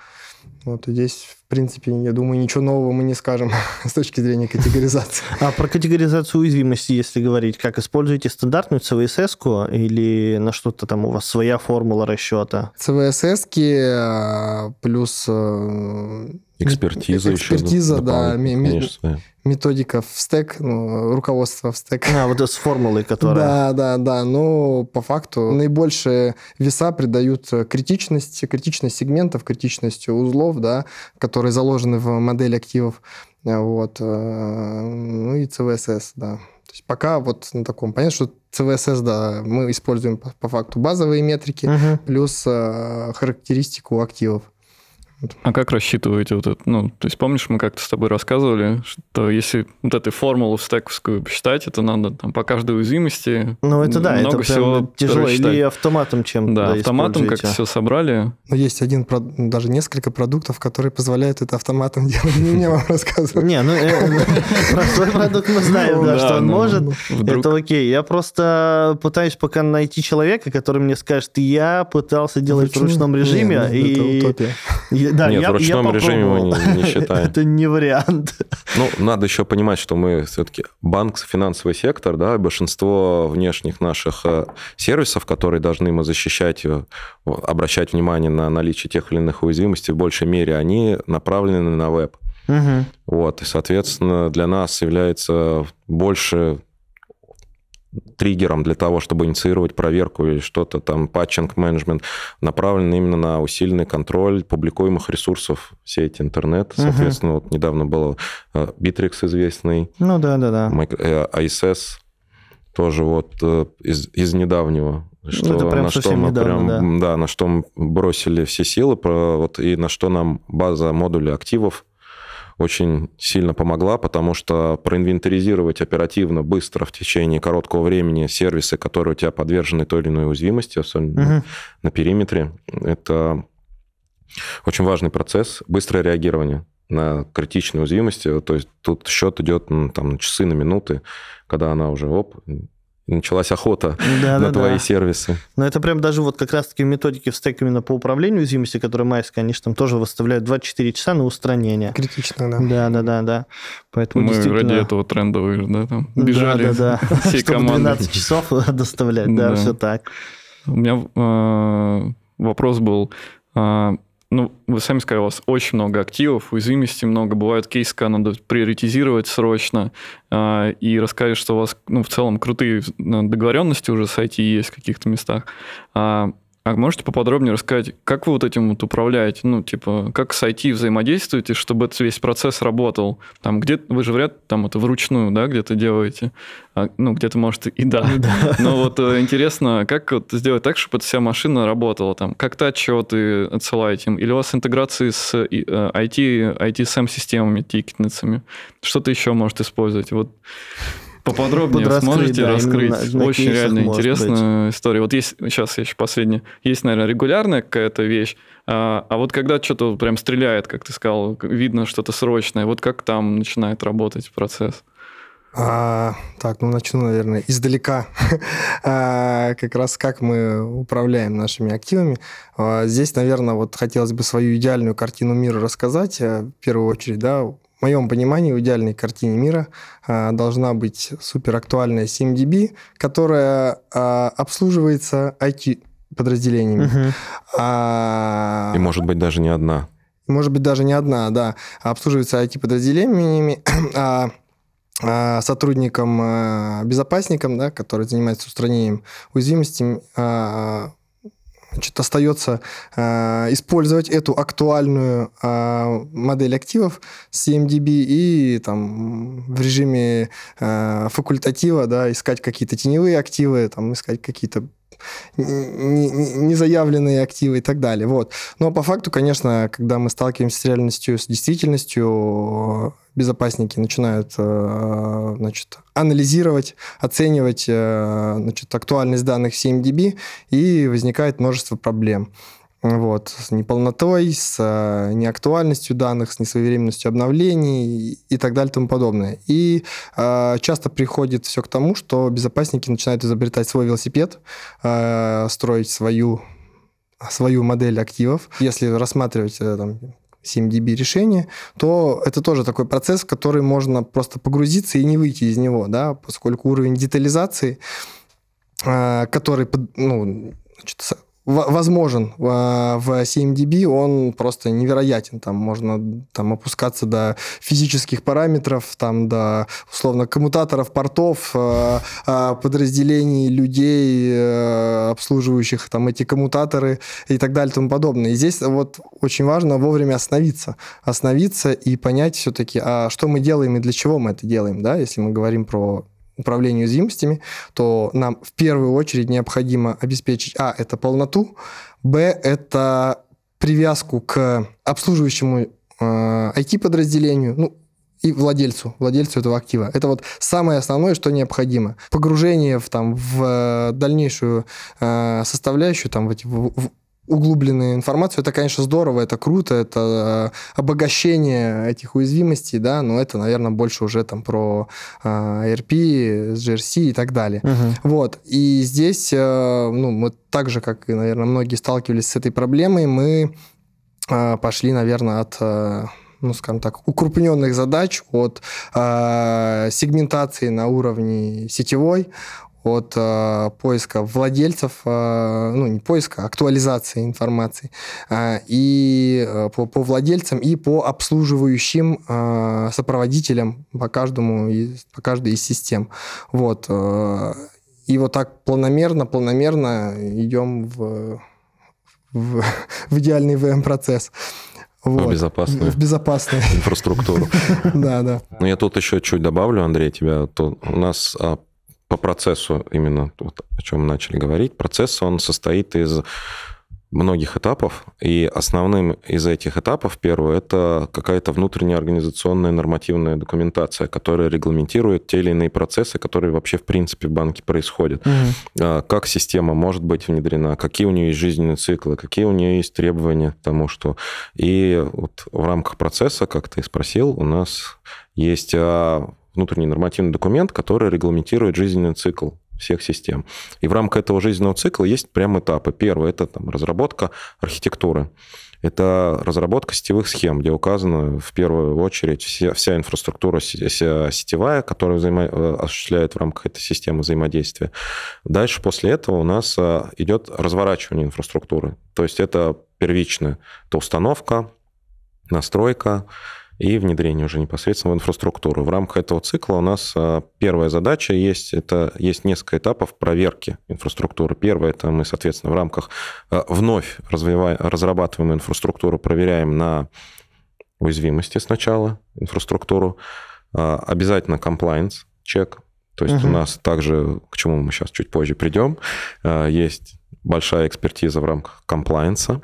Вот и здесь, в принципе, я думаю, ничего нового мы не скажем с точки зрения категоризации. А про категоризацию уязвимости, если говорить, как используете стандартную CVSS или на что-то там у вас своя формула расчета? CVSS а, плюс э, Экспертиза, экспертиза еще. да, конечно, методика в стек, ну, руководство в стек. А, вот с формулой, которая... Да, да, да. Но по факту наибольшие веса придают критичность, критичность сегментов, критичность узлов, да, которые заложены в модели активов. Вот. Э, ну и CVSS, да. То есть пока вот на таком... Понятно, что CVSS, да, мы используем по, по факту базовые метрики, угу. плюс э, характеристику активов. А как рассчитываете вот это? Ну, то есть помнишь, мы как-то с тобой рассказывали, что если вот эту формулу стековскую посчитать, это надо там по каждой уязвимости Ну, это да, много это всего прям тяжело. рассчитать. Или автоматом чем Да, автоматом как все собрали. Но есть один, даже несколько продуктов, которые позволяют это автоматом делать. Не мне вам рассказывать. Не, ну э, про свой продукт мы знаем, да, Да, что он ну, может. Вдруг Это окей. Я просто пытаюсь пока найти человека, который мне скажет, я пытался делать в ручном режиме. Ну, и... Да, Нет, я, в ручном я режиме мы не, не считаем. Это не вариант. Ну, надо еще понимать, что мы все-таки банк, финансовый сектор, да, большинство внешних наших э, сервисов, которые должны мы защищать, э, обращать внимание на наличие тех или иных уязвимостей в большей мере, они направлены на веб. Мгм. Вот, и, соответственно, для нас является больше триггером для того, чтобы инициировать проверку или что-то там, патчинг менеджмент, направлен именно на усиленный контроль публикуемых ресурсов в сети интернет. Соответственно, вот недавно было э, Bittrex известный, Ну да, да, да. Майк- э, ISS тоже вот э, из, из недавнего. Что, Ну, это прям на что мы недавно, прям, да. на что мы бросили все силы, про, вот, и на что нам база модулей активов очень сильно помогла, потому что проинвентаризировать оперативно, быстро, в течение короткого времени сервисы, которые у тебя подвержены той или иной уязвимости, особенно Мгм. на периметре, это очень важный процесс, быстрое реагирование на критичные уязвимости. То есть тут счет идет ну, там, на часы, на минуты, когда она уже оп, началась охота Да, на да, твои да. сервисы. Но это прям даже вот как раз-таки в методике в стек именно по управлению уязвимости, которые майские, они же там тоже выставляют 24 часа на устранение. Критично, да. Да, да, да, да. Поэтому мы действительно... ради этого трендовые, да, там бежали Да, да, да. всей Чтобы командой. 12 часов доставлять, да, Да. все так. У меня э, вопрос был, э, ну, вы сами сказали, у вас очень много активов, уязвимостей много, бывают кейсы, когда надо приоритизировать срочно, э, и рассказали, что у вас, ну, в целом крутые договоренности уже с IT есть в каких-то местах. А, а можете поподробнее рассказать, как вы вот этим вот управляете? Ну, типа, как с IT взаимодействуете, чтобы этот весь процесс работал? Там где вы же вряд там это вручную, да, где-то делаете? А, ну, где-то, может, и да. Но вот э, интересно, как вот сделать так, чтобы эта вся машина работала? Там, как-то отчеты отсылаете им? Или у вас интеграции с э, IT, ITSM-системами, тикетницами? Что-то еще может использовать? Вот поподробнее Подраскрыть, сможете да, раскрыть? именно на Очень реально интересная история. Вот есть, сейчас еще последняя, есть, наверное, регулярная какая-то вещь, а, а вот когда что-то прям стреляет, как ты сказал, видно что-то срочное, вот как там начинает работать процесс? А, так, ну начну, наверное, издалека. А, как раз как мы управляем нашими активами. А, здесь, наверное, вот хотелось бы свою идеальную картину мира рассказать. а, В первую очередь, да, в моем понимании в идеальной картине мира а, должна быть суперактуальная 7DB, которая а, обслуживается IT-подразделениями. А, И, может быть, даже не одна. может быть, даже не одна, да, обслуживается IT-подразделениями, а а, сотрудникам, а, безопасникам, да, которые занимаются устранением уязвимостей, а, значит, остается а, использовать эту актуальную а, модель активов CMDB и там в режиме а, факультатива, да, искать какие-то теневые активы, там, искать какие-то незаявленные активы и так далее. Вот. Но по факту, конечно, когда мы сталкиваемся с реальностью, с действительностью, безопасники начинают э, значит, анализировать, оценивать э, значит, актуальность данных в 7DB, и возникает множество проблем. Вот, с неполнотой, с э, неактуальностью данных, с несвоевременностью обновлений и так далее и тому подобное. И э, часто приходит все к тому, что безопасники начинают изобретать свой велосипед, э, строить свою, свою модель активов. Если рассматривать э, там, 7DB решение, то это тоже такой процесс, в который можно просто погрузиться и не выйти из него, да, поскольку уровень детализации, э, который ну, значит, возможен в 7DB, он просто невероятен. Там можно там, опускаться до физических параметров, там, до, условно, коммутаторов, портов, э, э, подразделений людей, э, обслуживающих там, эти коммутаторы и так далее и тому подобное. И здесь вот очень важно вовремя остановиться. Остановиться и понять все-таки, а что мы делаем и для чего мы это делаем. Да? Если мы говорим про управление уязвимостями, то нам в первую очередь необходимо обеспечить, а, это полноту, б, это привязку к обслуживающему IT-подразделению, ну, и владельцу, владельцу этого актива. Это вот самое основное, что необходимо. Погружение в, там, в дальнейшую э, составляющую, там, в, в углубленную информацию, это, конечно, здорово, это круто, это э, обогащение этих уязвимостей, да, но это, наверное, больше уже там про э, RP, GRC и так далее. Угу. Вот, и здесь, э, ну, мы так же, как наверное, многие сталкивались с этой проблемой, мы пошли, наверное, от... Ну, скажем так, укрупненных задач от э, сегментации на уровне сетевой, от э, поиска владельцев, э, ну не поиска, а актуализации информации, э, и э, по, по владельцам и по обслуживающим э, сопроводителям по каждому из, по каждой из систем. Вот. Э, и вот так планомерно, планомерно идем в, в, в идеальный VM-процесс. Вот. В безопасную, в безопасную инфраструктуру. Да, да. Ну, я тут еще чуть добавлю, Андрей, тебя. У нас а, по процессу, именно вот, о чем мы начали говорить, процесс, он состоит из многих этапов, и основным из этих этапов, первое, это какая-то внутренняя организационная нормативная документация, которая регламентирует те или иные процессы, которые вообще в принципе в банке происходят. Угу. Как система может быть внедрена, какие у нее есть жизненные циклы, какие у нее есть требования к тому, что... И вот в рамках процесса, как ты спросил, у нас есть а, внутренний нормативный документ, который регламентирует жизненный цикл всех систем. И в рамках этого жизненного цикла есть прям этапы. Первый – это там, разработка архитектуры. Это разработка сетевых схем, где указана в первую очередь вся, вся инфраструктура сетевая, которая взаимо... Э, осуществляет в рамках этой системы взаимодействия. Дальше после этого у нас э, идет разворачивание инфраструктуры. То есть это первичная это установка, настройка, и внедрение уже непосредственно в инфраструктуру. В рамках этого цикла у нас а, первая задача есть, это есть несколько этапов проверки инфраструктуры. Первое, это мы, соответственно, в рамках а, вновь развиваем, разрабатываем инфраструктуру, проверяем на уязвимости сначала инфраструктуру, а, обязательно compliance чек, то есть угу. у нас также, к чему мы сейчас чуть позже придем, есть большая экспертиза в рамках комплайенса.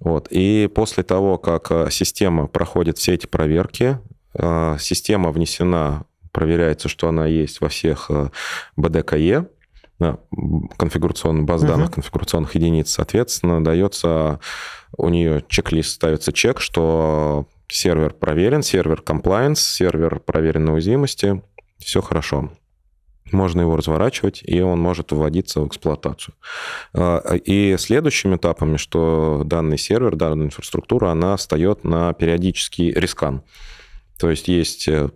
Вот. И после того, как э, система проходит все эти проверки, э, система внесена, проверяется, что она есть во всех БДКЕ, э, конфигурационных баз данных, uh-huh. конфигурационных единиц, соответственно, дается у нее чек-лист, ставится чек, что сервер проверен, сервер compliance, сервер проверен на уязвимости, все хорошо можно его разворачивать, и он может вводиться в эксплуатацию. А, и следующими этапами, что данный сервер, данная инфраструктура, она встает на периодический рискан. То есть есть э,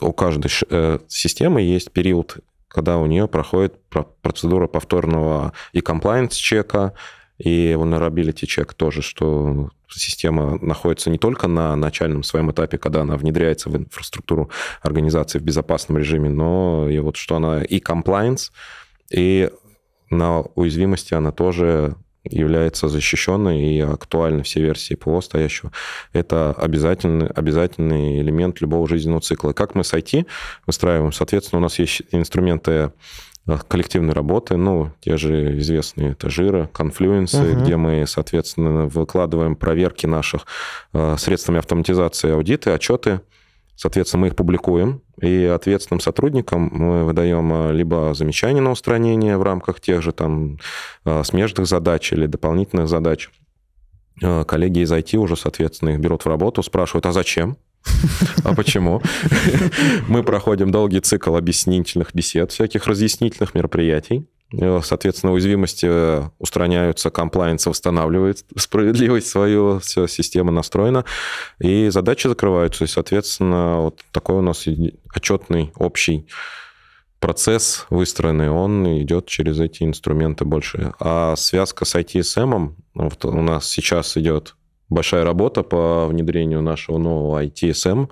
у каждой э, системы есть период, когда у нее проходит процедура повторного и compliance чека, и vulnerability check тоже, что система находится не только на начальном своем этапе, когда она внедряется в инфраструктуру организации в безопасном режиме, но и вот что она и compliance, и на уязвимости она тоже является защищенной и актуальной все версии ПО стоящего. Это обязательный, обязательный элемент любого жизненного цикла. Как мы с IT выстраиваем? Соответственно, у нас есть инструменты коллективной работы, ну, те же известные это жира, конфлюенсы, uh-huh. где мы, соответственно, выкладываем проверки наших э, средствами автоматизации аудиты, отчеты, Соответственно, мы их публикуем, и ответственным сотрудникам мы выдаем э, либо замечания на устранение в рамках тех же там э, смежных задач или дополнительных задач. Коллеги из IT уже, соответственно, их берут в работу, спрашивают, а зачем? А почему? Мы проходим долгий цикл объяснительных бесед, всяких разъяснительных мероприятий. Э, соответственно, уязвимости э, устраняются, комплайенс восстанавливает справедливость свою, все, система настроена, и задачи закрываются. И, соответственно, вот такой у нас отчетный общий процесс выстроенный, он идет через эти инструменты больше. А связка с ITSM, вот у нас сейчас идет большая работа по внедрению нашего нового ITSM.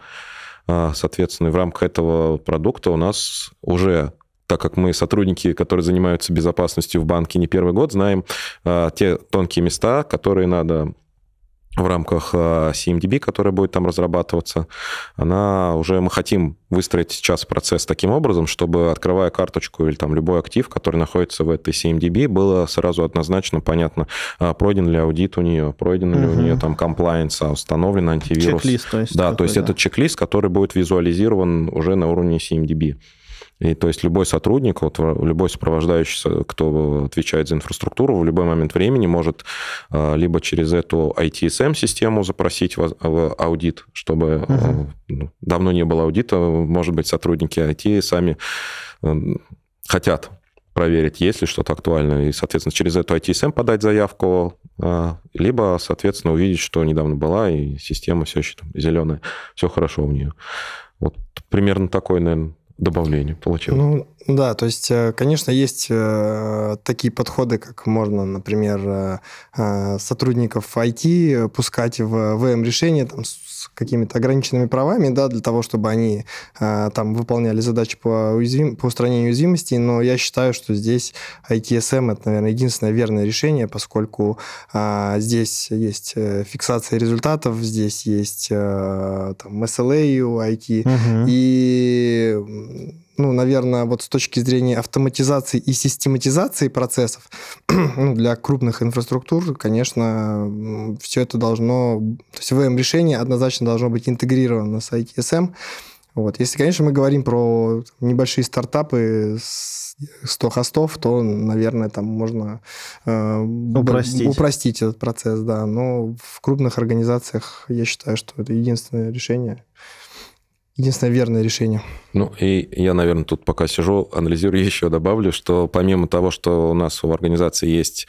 А, соответственно, в рамках этого продукта у нас уже так как мы сотрудники, которые занимаются безопасностью в банке не первый год, знаем а, те тонкие места, которые надо в рамках э, CMDB, которая будет там разрабатываться, она уже мы хотим выстроить сейчас процесс таким образом, чтобы открывая карточку или там любой актив, который находится в этой CMDB, было сразу однозначно понятно, а, пройден ли аудит у нее, пройден угу. ли у нее там комплайенс, а установлен антивирус. Чек-лист, то есть. Да, такой, то есть да. это чек-лист, который будет визуализирован уже на уровне CMDB. И то есть любой сотрудник, вот любой сопровождающий, кто отвечает за инфраструктуру, в любой момент времени может а, либо через эту ITSM-систему запросить в аудит, чтобы угу. давно не было аудита, может быть, сотрудники IT сами хотят проверить, есть ли что-то актуальное, и, соответственно, через эту ITSM подать заявку, либо, соответственно, увидеть, что недавно была, и система все еще там зеленая, все хорошо у нее. Вот примерно такой, наверное, добавление получилось. Ну, да, то есть, э, конечно, есть э, такие подходы, как можно, например, э, сотрудников IT пускать в ВМ-решение там, с какими-то ограниченными правами, да, для того, чтобы они там выполняли задачи по, уязвим... по устранению уязвимостей, но я считаю, что здесь ITSM это, наверное, единственное верное решение, поскольку здесь есть фиксация результатов, здесь есть там, SLA у IT, угу. и ну, наверное, вот с точки зрения автоматизации и систематизации процессов ну, для крупных инфраструктур, конечно, все это должно... То есть VM-решение однозначно должно быть интегрировано с ITSM. Вот. Если, конечно, мы говорим про небольшие стартапы с 100 хостов, то, наверное, там можно э, упростить. упростить этот процесс, да. Но в крупных организациях я считаю, что это единственное решение единственное верное решение. Ну, и я, наверное, тут пока сижу, анализирую, еще добавлю, что помимо того, что у нас в организации есть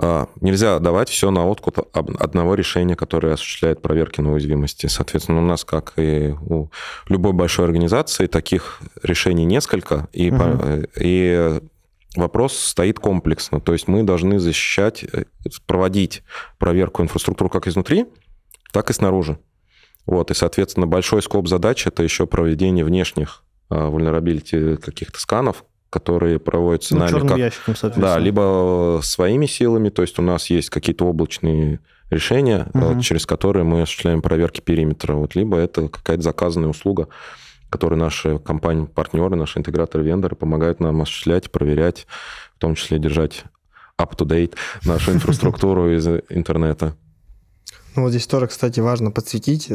а, Нельзя давать все на откуп одного решения, которое осуществляет проверки на уязвимости. Соответственно, у нас, как и у любой большой организации, таких решений несколько, и, угу. и вопрос стоит комплексно. То есть мы должны защищать, э, проводить проверку инфраструктуры как изнутри, так и снаружи. Вот, и, соответственно, большой скоп задач – это еще проведение внешних vulnerability каких-то сканов, которые проводятся ну, нами. Как, ящиком, да, либо своими силами, то есть у нас есть какие-то облачные решения, угу. через которые мы осуществляем проверки периметра, вот, либо это какая-то заказанная услуга, которую наши компании-партнеры, наши интеграторы-вендоры помогают нам осуществлять, проверять, в том числе держать up-to-date нашу инфраструктуру из интернета. Ну, вот здесь тоже, кстати, важно подсветить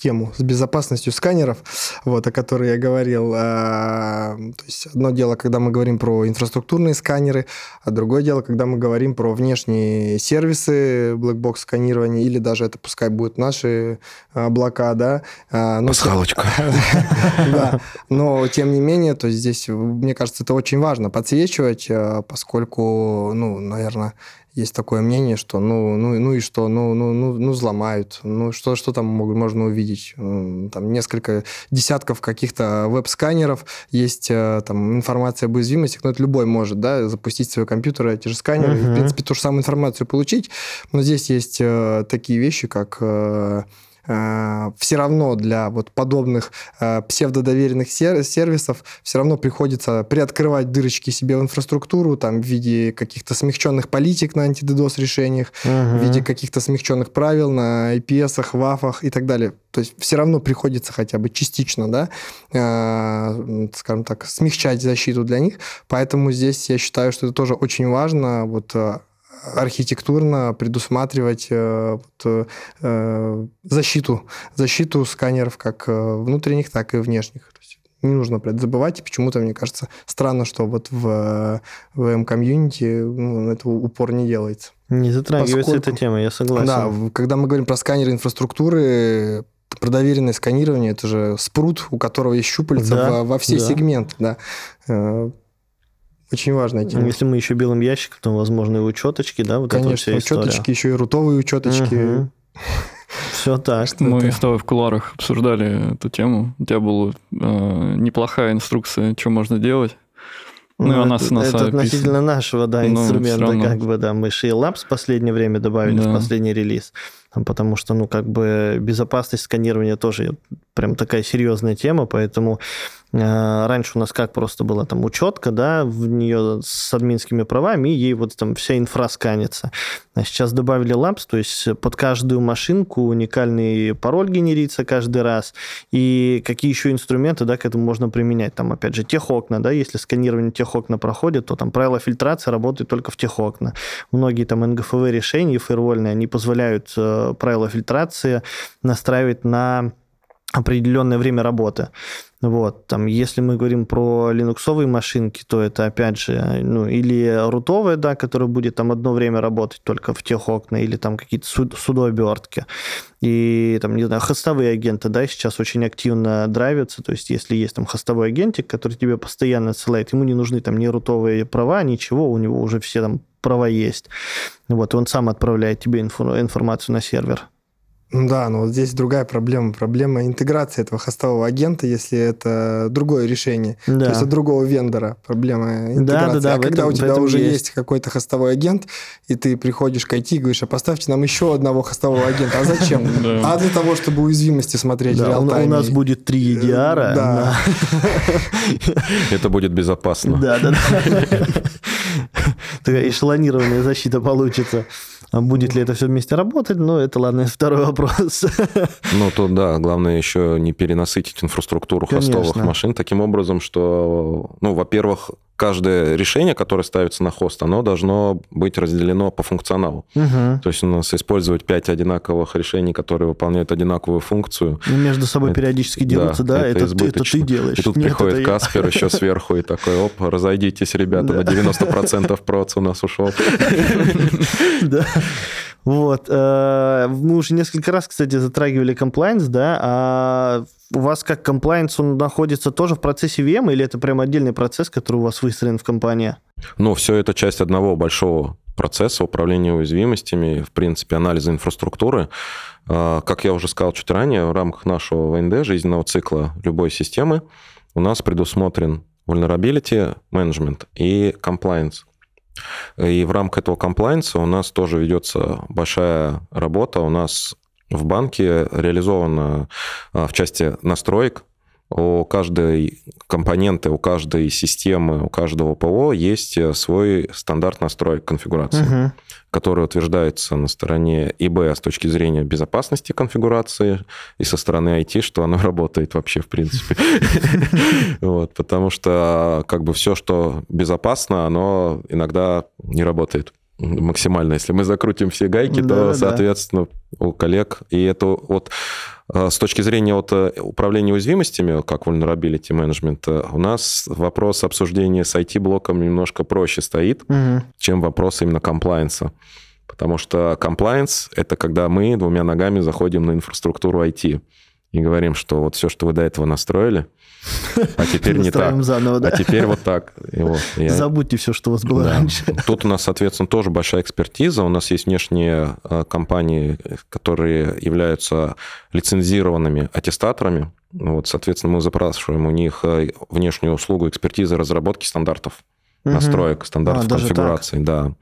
тему с безопасностью сканеров, вот, о которой я говорил. А, то есть одно дело, когда мы говорим про инфраструктурные сканеры, а другое дело, когда мы говорим про внешние сервисы, blackbox сканирования, или даже это пускай будут наши облака, да. А, Пасхалочка. Да, но тем не менее, то здесь, мне кажется, это очень важно подсвечивать, а, поскольку, ну, наверное, есть такое мнение, что ну, ну, ну и что, ну, ну, ну, ну взломают, ну что, что там можно увидеть? Там несколько десятков каких-то веб-сканеров, есть э, там информация об уязвимостях, но это любой может, да, запустить свой компьютер, эти же сканеры, uh-huh. и, в принципе, ту же самую информацию получить, но здесь есть э, такие вещи, как э, Э, все равно для вот подобных э, псевдодоверенных сервисов все равно приходится приоткрывать дырочки себе в инфраструктуру там в виде каких-то смягченных политик на антиддос решениях, угу. в виде каких-то смягченных правил на IPS, вафах и так далее. То есть все равно приходится хотя бы частично, да, э, скажем так, смягчать защиту для них. Поэтому здесь я считаю, что это тоже очень важно. Вот архитектурно предусматривать э, э, защиту, защиту сканеров как э, внутренних, так и внешних. То есть не нужно про это забывать. почему-то, мне кажется, странно, что вот в, в M-комьюнити ну, этого упор не делается. Не затрагивается Поскольку, эта тема, я согласен. Да, когда мы говорим про сканеры инфраструктуры, про доверенное сканирование, это же спрут, у которого есть щупальца да, во, во все да. сегменты. Да. Очень важная тема. Если мы еще белым ящиком, то, возможно, и учеточки, да? Вот Конечно, учеточки, еще и рутовые учеточки. Все так. Мы с тобой в куларах обсуждали эту тему. У тебя была э, неплохая инструкция, что можно делать. Ну, ну она это, на это относительно нашего, да, ну, инструмента, как бы, да. Мы Labs в последнее время добавили да. в последний релиз. Потому что, ну, как бы безопасность сканирования тоже прям такая серьезная тема, поэтому Э, раньше у нас как просто была там учетка, да, в нее с админскими правами, и ей вот там вся инфра сканится. А сейчас добавили Labs, то есть под каждую машинку уникальный пароль генерится каждый раз, и какие еще инструменты, да, к этому можно применять. Там, опять же, техокна, да, если сканирование техокна проходит, то там правила фильтрации работают только в техокна. Многие там НГФВ решения фаервольные, они позволяют э, правила фильтрации настраивать на определенное время работы. Вот, там, если мы говорим про линуксовые машинки, то это, опять же, ну, или рутовая, да, которая будет там одно время работать только в тех окна, или там какие-то суд, судообертки. И там, не знаю, хостовые агенты, да, сейчас очень активно драйвятся, то есть если есть там хостовой агентик, который тебе постоянно отсылает, ему не нужны там ни рутовые права, ничего, у него уже все там права есть. Вот, он сам отправляет тебе инфу- информацию на сервер. Да, но вот здесь другая проблема. Проблема интеграции этого хостового агента, если это другое решение. Да. То есть от другого вендора. Проблема интеграции. Да, да, да, а когда этом, у тебя уже есть, есть какой-то хостовой агент, и ты приходишь к IT и говоришь, а поставьте нам еще одного хостового агента. А зачем? А для того, чтобы уязвимости смотреть. У нас будет три EDR. Да. Это будет безопасно. Да, да, да. Такая эшелонированная защита получится. А будет ли это все вместе работать, ну, это, ладно, второй вопрос. Ну, то да, главное еще не перенасытить инфраструктуру Конечно. хостовых машин таким образом, что, ну, во-первых, каждое решение, которое ставится на хост, оно должно быть разделено по функционалу. Угу. То есть у нас использовать пять одинаковых решений, которые выполняют одинаковую функцию. И между собой это, периодически делаются, да, да это, это, это ты делаешь. И тут Нет, приходит Каспер еще сверху и такой, оп, разойдитесь, ребята, на 90% проц у нас ушел. Да. Вот. Э, мы уже несколько раз, кстати, затрагивали комплайнс, да, а у вас как комплайнс, он находится тоже в процессе VM, или это прям отдельный процесс, который у вас выстроен в компании? Ну, все это часть одного большого процесса управления уязвимостями, в принципе, анализа инфраструктуры. Э, как я уже сказал чуть ранее, в рамках нашего ВНД, жизненного цикла любой системы, у нас предусмотрен vulnerability management и compliance. И в рамках этого комплайнса у нас тоже ведется большая работа. У нас в банке реализована а, в части настроек у каждой компоненты, у каждой системы, у каждого ПО есть э, свой стандарт настроек конфигурации, угу. Который утверждается на стороне ИБ с точки зрения безопасности конфигурации и со стороны IT, что оно работает вообще в принципе. Вот, потому что как бы все, что безопасно, оно иногда не работает максимально. Если мы закрутим все гайки, то, соответственно, у коллег, и это вот с точки зрения вот э, управления уязвимостями, как vulnerability management, э, у нас вопрос обсуждения с IT-блоком немножко проще стоит, угу. чем вопрос именно комплайенса. Потому что compliance – это когда мы двумя ногами заходим на инфраструктуру IT и говорим, что вот все, что вы до этого настроили, а теперь не так. заново, да? А теперь вот так. И вот, я... Забудьте все, что у вас было да. раньше. Тут у нас, соответственно, тоже большая экспертиза. У нас есть внешние э, компании, которые являются лицензированными аттестаторами. Вот, соответственно, мы запрашиваем у них э, внешнюю услугу экспертизы разработки стандартов, угу. настроек, стандартов а, конфигурации. Да.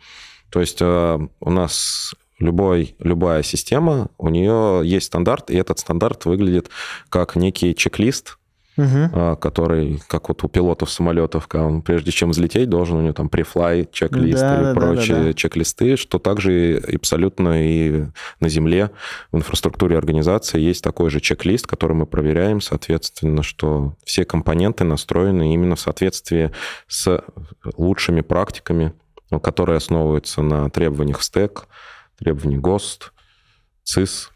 То есть э, у нас любой, любая система, у нее есть стандарт, и этот стандарт выглядит как некий чек-лист, угу. который, как вот у пилотов самолетов, он, прежде чем взлететь, должен у него там префлай чек-лист да, и да, прочие да, да, да. чек-листы, что также абсолютно и на Земле в инфраструктуре организации есть такой же чек-лист, который мы проверяем, соответственно, что все компоненты настроены именно в соответствии с лучшими практиками, которые основываются на требованиях стек, требований ГОСТ, ЦИС,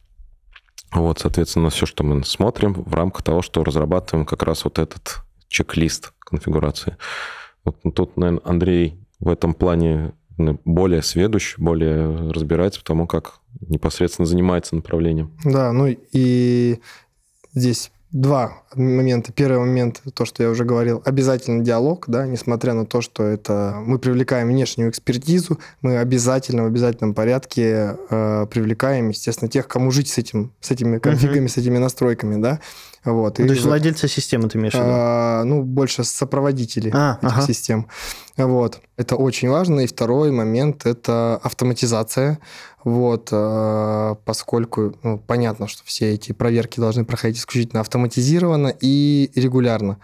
вот, соответственно, все, что мы смотрим в рамках того, что разрабатываем как раз вот этот чек-лист конфигурации. Вот тут, наверное, Андрей в этом плане более сведущ, более разбирается, потому как непосредственно занимается направлением. Да, ну и здесь два момента. Первый момент, то, что я уже говорил, обязательно диалог, да, несмотря на то, что это мы привлекаем внешнюю экспертизу, мы обязательно в обязательном порядке э, привлекаем, естественно, тех, кому жить с этим, с этими конфигами, uh-huh. с этими настройками, да. Вот. Ну, то есть владельцы системы ты имеешь в виду? А, ну, больше сопроводители а, этих ага. систем. Вот. Это очень важно. И второй момент – это автоматизация. Вот, э, поскольку ну, понятно, что все эти проверки должны проходить исключительно автоматизированно и регулярно.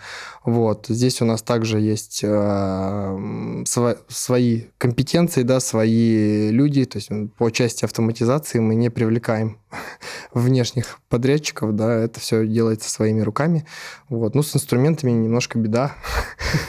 Вот, здесь у нас также есть э, свои компетенции, да, свои люди, то есть по части автоматизации мы не привлекаем внешних подрядчиков, да, это все делается своими руками. Вот, ну, с инструментами немножко беда.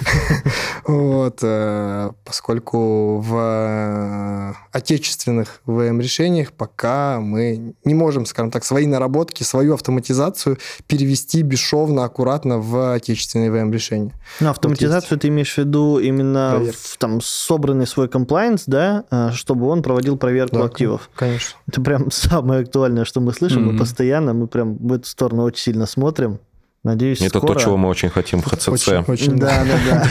Вот, э, поскольку в отечественных ВМ-решениях пока мы не можем, скажем так, свои наработки, свою автоматизацию перевести бесшовно, аккуратно в отечественные ВМ-решения. Ну, автоматизацию вот ты имеешь в виду именно в, там собранный свой комплайнс, да, э, чтобы он проводил проверку да, активов? Конечно. Это прям самое актуальное, что мы слышим, mm-hmm. мы постоянно, мы прям в эту сторону очень сильно смотрим. Надеюсь, Это скоро... то, чего мы очень хотим в ХЦЦ. Очень, очень да, да, да.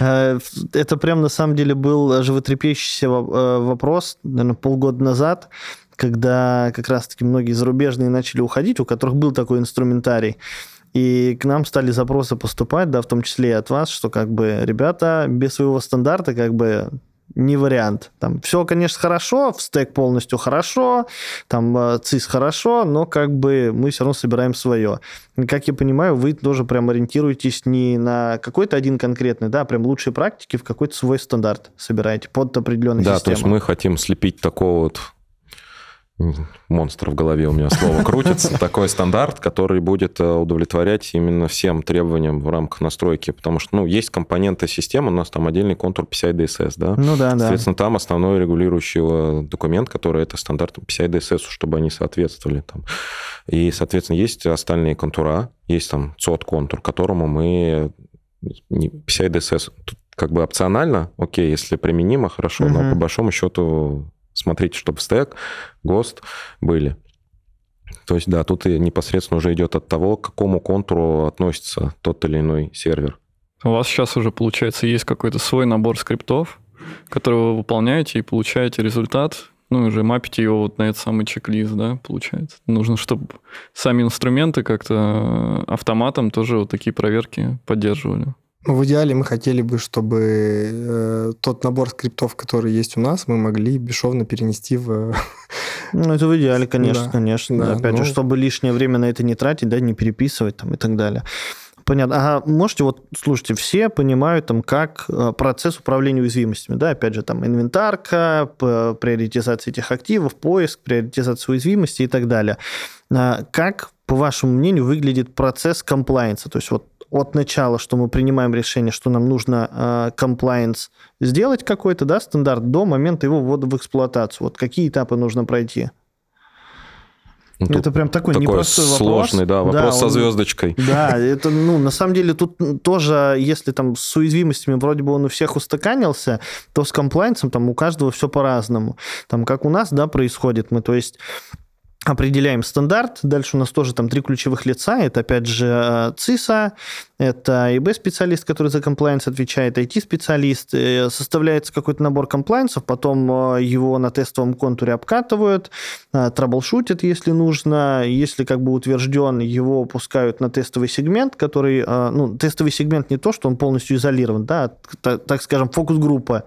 Э, это прям на самом деле был животрепещущий э, вопрос, наверное, полгода назад, когда как раз-таки многие зарубежные начали уходить, у которых был такой инструментарий. И к нам стали запросы поступать, да, в том числе и от вас, что как бы ребята без своего стандарта как бы не вариант. Там все, конечно, хорошо, в стек полностью хорошо, там э, ЦИС хорошо, но как бы мы все равно собираем свое. как я понимаю, вы тоже прям ориентируетесь не на какой-то один конкретный, да, а прям лучшие практики в какой-то свой стандарт собираете под определенную да, систему. Да, то есть мы хотим слепить такого вот монстр в голове у меня слово крутится, такой стандарт, который будет э, удовлетворять именно всем требованиям в рамках настройки, потому что, ну, есть компоненты системы, у нас там отдельный контур PCI DSS, да? Ну да, да. Соответственно, там основной регулирующий э, документ, который это стандарт PCI DSS, чтобы они соответствовали там. И, соответственно, есть остальные контура, есть там COD контур, которому мы PCI DSS как бы опционально, окей, если применимо, хорошо, угу. но по большому счету смотрите, чтобы стек, ГОСТ были. То есть, да, тут и непосредственно уже идет от того, к какому контуру относится тот или иной сервер. У вас сейчас уже, получается, есть какой-то свой набор скриптов, который вы выполняете и получаете результат, ну, уже мапите его вот на этот самый чек-лист, да, получается. Нужно, чтобы сами инструменты как-то автоматом тоже вот такие проверки поддерживали. В идеале мы хотели бы, чтобы э, тот набор скриптов, который есть у нас, мы могли бесшовно перенести в... Ну, это в идеале, конечно, да. конечно. Да, Опять ну... же, чтобы лишнее время на это не тратить, да, не переписывать там и так далее. Понятно. Ага, можете вот, слушайте, все понимают там, как э, процесс управления уязвимостями, да, опять же, там, инвентарка, приоритизация этих активов, поиск, приоритизация уязвимости и так далее. А как, по вашему мнению, выглядит процесс комплайенса? То есть вот от начала, что мы принимаем решение, что нам нужно комплайенс э, сделать какой-то, да, стандарт, до момента его ввода в эксплуатацию. Вот какие этапы нужно пройти? Ну, это прям такой, такой непростой сложный, вопрос. да, вопрос да, со он, звездочкой. Да, это, ну, на самом деле тут тоже, если там с уязвимостями вроде бы он у всех устаканился, то с комплайнсом там у каждого все по-разному. Там как у нас, да, происходит, мы, то есть определяем стандарт. Дальше у нас тоже там три ключевых лица. Это, опять же, ЦИСа, это ИБ-специалист, который за комплайенс отвечает, IT-специалист. Э, составляется какой-то набор комплайенсов, потом э, его на тестовом контуре обкатывают, э, траблшутят, если нужно. Если как бы утвержден, его пускают на тестовый сегмент, который... Ну, тестовый сегмент не то, что он полностью изолирован, да, а, так скажем, фокус-группа.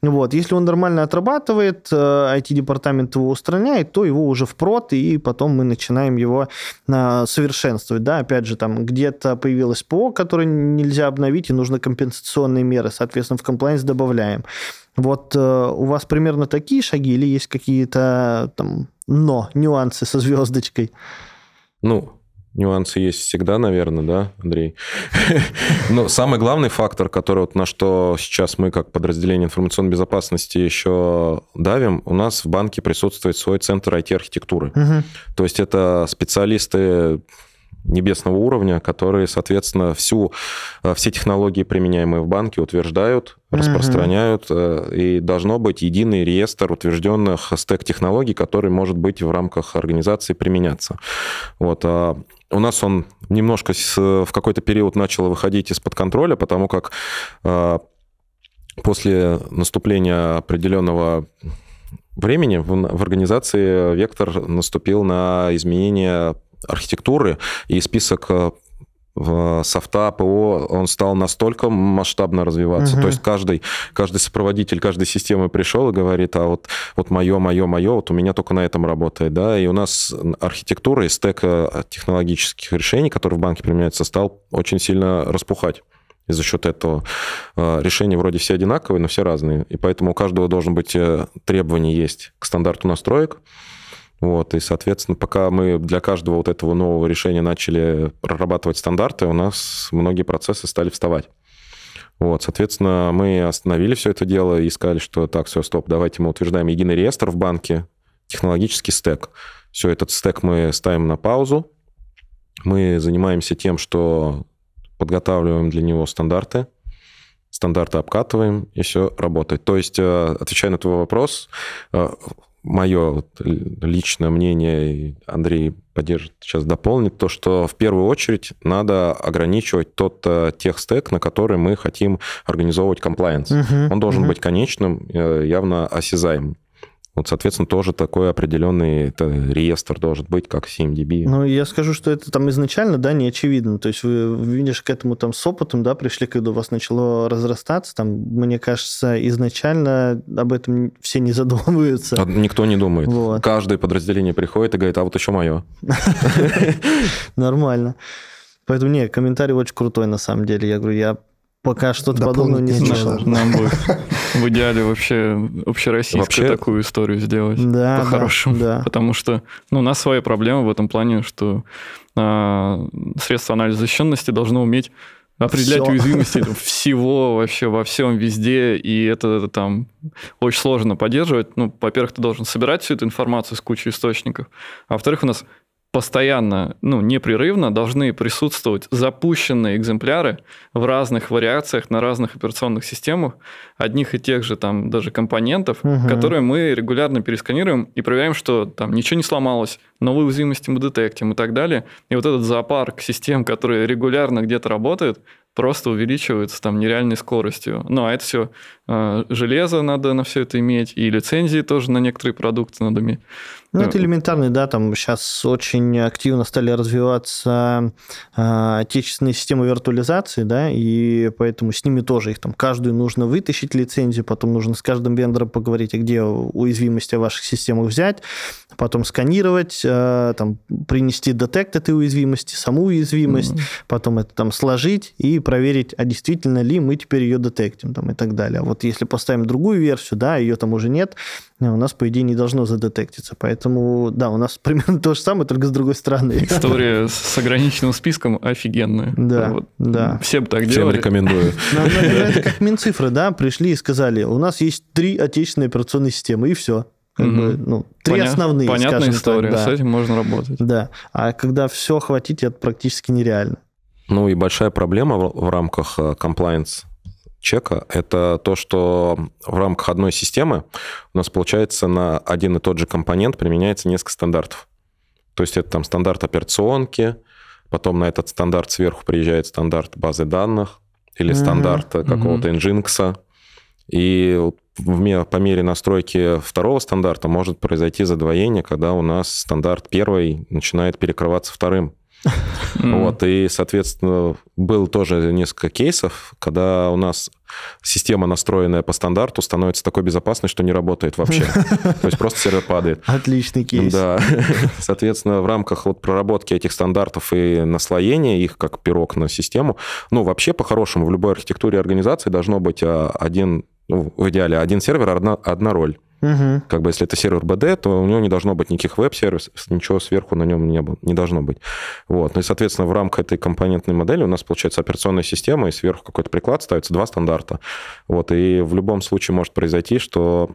Вот. Если он нормально отрабатывает, IT-департамент э, его устраняет, то его уже в прод, и потом мы начинаем его э, совершенствовать. Да? Опять же, там где-то появилось ПО, которое нельзя обновить, и нужны компенсационные меры. Соответственно, в комплайнс добавляем. Вот э, у вас примерно такие шаги или есть какие-то там но, нюансы со звездочкой? Ну, нюансы есть всегда, наверное, да, Андрей? Но самый главный фактор, который вот на что сейчас мы как подразделение информационной безопасности еще давим, у нас в банке присутствует свой центр IT-архитектуры. То есть это специалисты небесного уровня, которые, соответственно, всю, э, все технологии, применяемые в банке, утверждают, распространяют, uh и должно быть единый реестр утвержденных стек-технологий, который может быть в рамках организации применяться. Вот. А у нас он немножко в какой-то период начал выходить из-под контроля, потому как э, после наступления определенного времени в организации Вектор наступил на изменение архитектуры, и список э, софта, ПО, он стал настолько масштабно развиваться. Мгм. То есть каждый, каждый сопроводитель каждой системы пришел и говорит, а вот, вот мое, мое, мое, вот у меня только на этом работает. Да? И у нас архитектура и стек э, технологических решений, которые в банке применяются, стал очень сильно распухать. И за счет этого э, решения вроде все одинаковые, но все разные. И поэтому у каждого должен быть требования есть к стандарту настроек. Вот, и, соответственно, пока мы для каждого вот этого нового решения начали прорабатывать стандарты, у нас многие процессы стали вставать. Вот, соответственно, мы остановили все это дело и сказали, что так, все, стоп, давайте мы утверждаем единый реестр в банке, технологический стек. Все, этот стек мы ставим на паузу. Мы занимаемся тем, что подготавливаем для него стандарты, стандарты обкатываем, и все работает. То есть, э, отвечая на твой вопрос, э, мое личное мнение, Андрей поддержит, сейчас дополнит, то, что в первую очередь надо ограничивать тот э, техстек, на который мы хотим организовывать комплайенс. Мгм, Он должен мгм. быть конечным, э, явно осязаемым. Вот, соответственно, тоже такой определенный это, реестр должен быть, как CMDB. Ну, я скажу, что это там изначально, да, не очевидно. То есть вы, видишь, к этому там с опытом, да, пришли, когда у вас начало разрастаться. Там, мне кажется, изначально об этом все не задумываются. А Никто не думает. Вот. Каждое подразделение приходит и говорит, а вот еще мое. Нормально. Поэтому, не, комментарий очень крутой, на самом деле. Я говорю, я пока что-то подобного не слышал. Нам бы в идеале вообще общероссийскую Вообще- такую историю сделать. Да, по-хорошему. да, да. Потому что ну, у нас своя проблема в этом плане, что а, средства анализа защищенности должно уметь определять Всё. уязвимости всего вообще во всем везде, и это там очень сложно поддерживать. Ну, во-первых, ты должен собирать всю эту информацию с кучей источников, а во-вторых, у нас постоянно, ну, непрерывно должны присутствовать запущенные экземпляры в разных вариациях на разных операционных системах одних и тех же там даже компонентов, Мгм. которые мы регулярно пересканируем и проверяем, что там ничего не сломалось, новые уязвимости мы детектим и так далее. И вот этот зоопарк систем, которые регулярно где-то работают, просто увеличивается там нереальной скоростью. Ну, а это все железо надо на все это иметь, и лицензии тоже на некоторые продукты надо иметь. Ну, это Э, элементарный, да, там сейчас очень активно стали развиваться а, отечественные системы виртуализации, да, и поэтому с ними тоже их там каждую нужно вытащить лицензию, потом нужно с каждым вендором поговорить, а где уязвимости в ваших системах взять, потом сканировать, а, там, принести детект этой уязвимости, саму уязвимость, потом это там сложить и проверить, а действительно ли мы теперь ее детектим там, и так далее. А вот если поставим другую версию, да, ее там уже нет, у нас, по идее, не должно задетектиться. Поэтому, да, у нас примерно то же самое, только с другой стороны. История с ограниченным списком офигенная. Да, Вот. да. Все бы так Всем делали. рекомендую. Ну, ну, Это как Минцифры, да, пришли и сказали, у нас есть три отечественные операционные системы, и все. Как Мгм. бы, ну, три Поня- основные, Понятная скажем история, так, с этим можно работать. Да, а когда все охватить, это практически нереально. Ну и большая проблема в, в рамках э, compliance чека – это то, что в рамках одной системы у нас, получается, на один и тот же компонент применяется несколько стандартов. То есть это там стандарт операционки, потом на этот стандарт сверху приезжает стандарт базы данных или Мгм. стандарт какого-то Nginx. И по мере настройки второго стандарта может произойти задвоение, когда у нас стандарт первый начинает перекрываться вторым. М. Вот, и, соответственно, был тоже несколько кейсов, когда у нас система, настроенная по стандарту, становится такой безопасной, что не работает вообще. То есть просто сервер падает. Отличный кейс. Да. Соответственно, в рамках вот проработки этих стандартов и наслоения их как пирог на систему, ну, вообще, по-хорошему, в любой архитектуре организации должно быть а, один, ну, в идеале, один сервер, одна, одна роль. Мгм. Как бы если это сервер BD, то у него не должно быть никаких веб-сервисов, ничего сверху на нем не, не должно быть. Вот. Ну и, соответственно, в рамках этой компонентной модели у нас получается операционная система, и сверху какой-то приклад ставится два стандарта. Вот. И в любом случае может произойти, что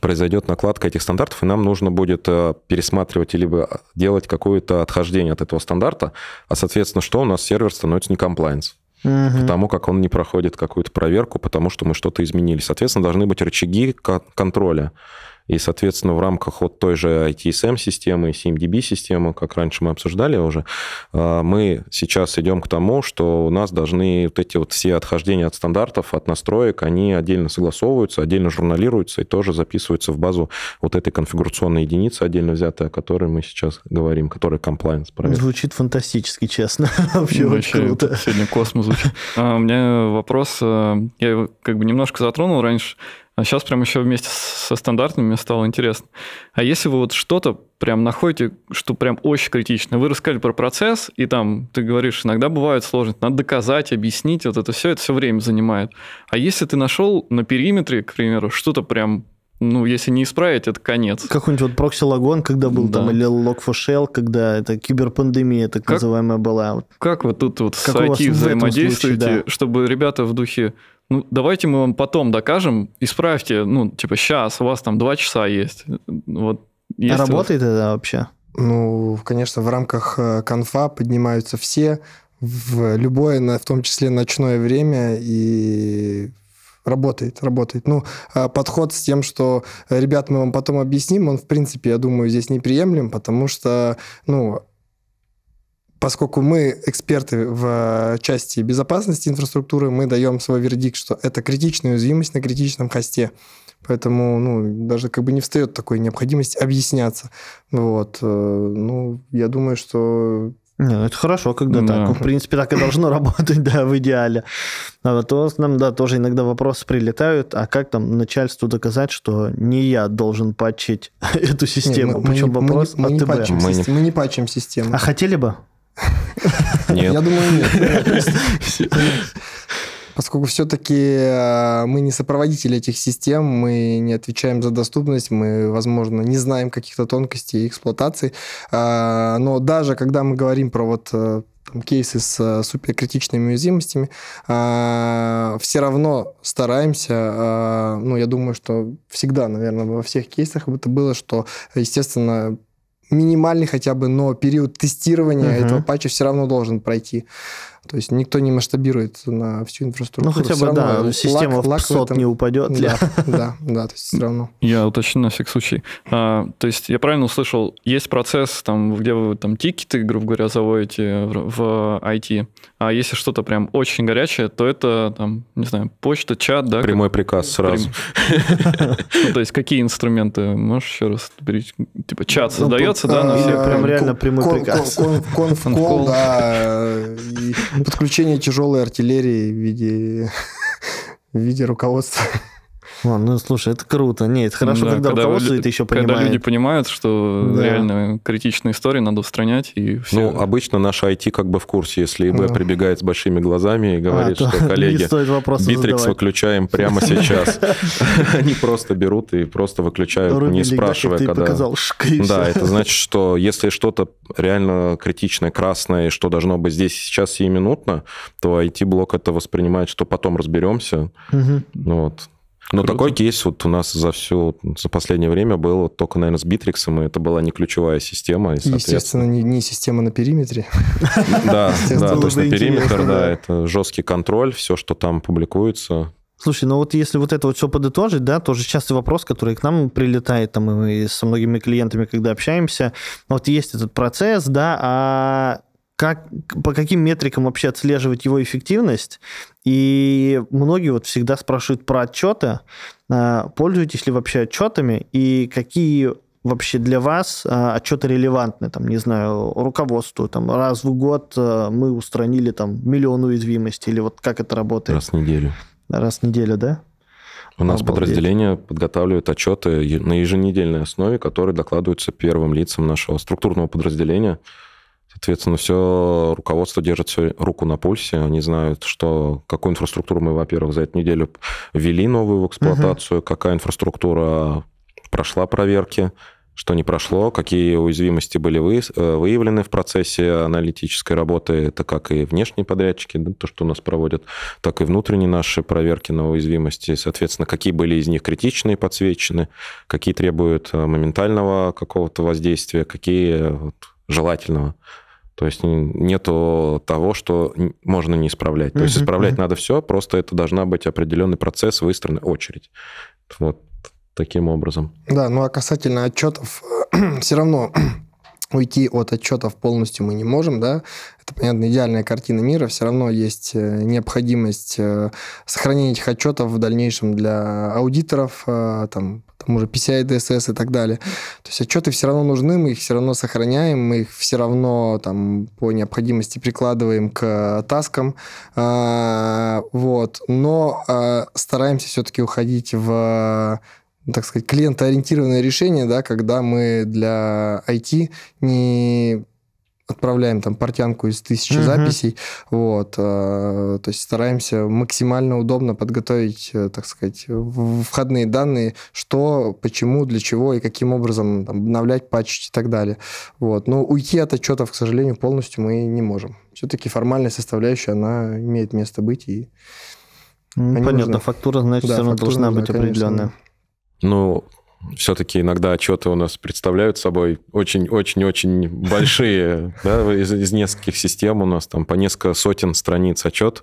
произойдет накладка этих стандартов, и нам нужно будет э, пересматривать либо делать какое-то отхождение от этого стандарта, а, соответственно, что у нас сервер становится не compliance Мгм. потому как он не проходит какую-то проверку, потому что мы что-то изменили. Соответственно, должны быть рычаги ко- контроля. И, соответственно, в рамках вот той же ITSM-системы, CMDB-системы, как раньше мы обсуждали уже, а, мы сейчас идем к тому, что у нас должны вот эти вот все отхождения от стандартов, от настроек, они отдельно согласовываются, отдельно журналируются и тоже записываются в базу вот этой конфигурационной единицы отдельно взятой, о которой мы сейчас говорим, которая compliance проверка. Звучит фантастически, честно. Вообще очень круто. Сегодня космос звучит. А, у меня вопрос, э, я как бы немножко затронул раньше, а сейчас прям еще вместе со стандартами мне стало интересно. А если вы вот что-то прям находите, что прям очень критично, вы рассказали про процесс, и там, ты говоришь, иногда бывают сложности, надо доказать, объяснить, вот это все, это все время занимает. А если ты нашел на периметре, к примеру, что-то прям ну, если не исправить, это конец. Какой-нибудь вот прокси-лагон, когда был да. там, или Log4Shell, когда это киберпандемия так как, называемая была. Как вы тут вот как с IT взаимодействуете, случае, да. чтобы ребята в духе, ну, давайте мы вам потом докажем, исправьте, ну, типа, сейчас, у вас там два часа есть. Вот, есть а работает вас... это вообще? Ну, конечно, в рамках э, конфа поднимаются все в любое, в том числе ночное время, и Работает, работает. Ну, а подход с тем, что, ребят, мы вам потом объясним, он, в принципе, я думаю, здесь неприемлем, потому что, ну, поскольку мы эксперты в части безопасности инфраструктуры, мы даем свой вердикт, что это критичная уязвимость на критичном хосте. Поэтому, ну, даже как бы не встает такой необходимость объясняться. Вот. Э, ну, я думаю, что не, ну это хорошо, когда да. так. В принципе, так и должно работать, да, в идеале. А то нам, да, тоже иногда вопросы прилетают, а как там начальству доказать, что не я должен патчить эту систему? Нет, мы, Причем мы, вопрос мы, мы, не патчим мы, систему, мы не патчим систему. А хотели бы? Нет. Я думаю, нет. поскольку все-таки э, мы не сопроводители этих систем, мы не отвечаем за доступность, мы, возможно, не знаем каких-то тонкостей эксплуатации. А, но даже когда мы говорим про вот э, там, кейсы с э, суперкритичными уязвимостями, все равно стараемся, ну, я думаю, что всегда, наверное, во всех кейсах это было, что, естественно, минимальный хотя бы, но период тестирования uh-huh. этого патча все равно должен пройти. То есть никто не масштабирует на всю инфраструктуру. Ну, хотя бы, да, система лак, в лак 500 в этом... не упадет. Да, да, да, то есть все равно. Я уточню на всякий случай. А, то есть я правильно услышал, есть процесс, там, где вы там тикеты, грубо говоря, заводите в, IT, а если что-то прям очень горячее, то это, там, не знаю, почта, чат, да? Прямой как... приказ сразу. Ну, то есть какие инструменты? Можешь еще раз Типа чат ну, создается, да, на все? Прям реально прямой приказ. Конф-кол, да, подключение тяжелой артиллерии в виде, в виде руководства. О, ну, слушай, это круто. Нет, это хорошо, да, когда, когда руководство это еще понимает. Когда люди понимают, что да. реально критичные истории надо устранять. И все. Ну, обычно наш IT как бы в курсе, если ИБ да. прибегает с большими глазами и говорит, а, что, коллеги, Битрикс выключаем прямо сейчас. Они просто берут и просто выключают, не спрашивая, когда... Да, это значит, что если что-то реально критичное, красное, что должно быть здесь сейчас сиюминутно, то IT-блок это воспринимает, что потом разберемся. Вот. Но Круто. такой кейс вот у нас за все, за последнее время был вот только, наверное, с Битриксом, и это была не ключевая система. И, Естественно, не, не система на периметре. Да, да, то есть на периметр, да, это жесткий контроль, все, что там публикуется, Слушай, ну вот если вот это вот все подытожить, да, тоже частый вопрос, который к нам прилетает, там, и мы со многими клиентами, когда общаемся, вот есть этот процесс, да, а как, по каким метрикам вообще отслеживать его эффективность. И многие вот всегда спрашивают про отчеты. А, пользуетесь ли вообще отчетами и какие вообще для вас а, отчеты релевантны, там, не знаю, руководству, там, раз в год а, мы устранили там миллион уязвимостей, или вот как это работает? Раз в неделю. Раз в неделю, да? У нас Обалдеть. подразделение подготавливает отчеты на еженедельной основе, которые докладываются первым лицам нашего структурного подразделения. Соответственно, все руководство держит все руку на пульсе. Они знают, что какую инфраструктуру мы, во-первых, за эту неделю ввели новую в эксплуатацию, угу. какая инфраструктура прошла проверки, что не прошло, какие уязвимости были вы, э, выявлены в процессе аналитической работы. Это как и внешние подрядчики, да, то, что у нас проводят, так и внутренние наши проверки на уязвимости. Соответственно, какие были из них критичные подсвечены, какие требуют э, моментального какого-то воздействия, какие вот, желательного. То есть нету того, что можно не исправлять. То есть исправлять надо все, просто это должна быть определенный процесс, выстроенная очередь. Вот таким образом. Да, ну а касательно отчетов, все равно уйти от отчетов полностью мы не можем, да, это, понятно, идеальная картина мира, все равно есть э, необходимость э, сохранения этих отчетов в дальнейшем для аудиторов, э, там, тому же PCI DSS и так далее. То есть отчеты все равно нужны, мы их все равно сохраняем, мы их все равно там по необходимости прикладываем к таскам, вот, но стараемся все-таки уходить в так сказать, клиентоориентированное решение, да, когда мы для IT не отправляем там портянку из тысячи uh-huh. записей, вот, э, то есть стараемся максимально удобно подготовить, э, так сказать, входные данные, что, почему, для чего и каким образом там, обновлять, патчить и так далее, вот, но уйти от отчетов, к сожалению, полностью мы не можем. Все-таки формальная составляющая, она имеет место быть и Понятно, нужны. фактура, значит, да, все равно должна быть определенная. Конечно. Ну, все-таки иногда отчеты у нас представляют собой очень-очень-очень большие, да, из, из нескольких систем у нас там по несколько сотен страниц отчет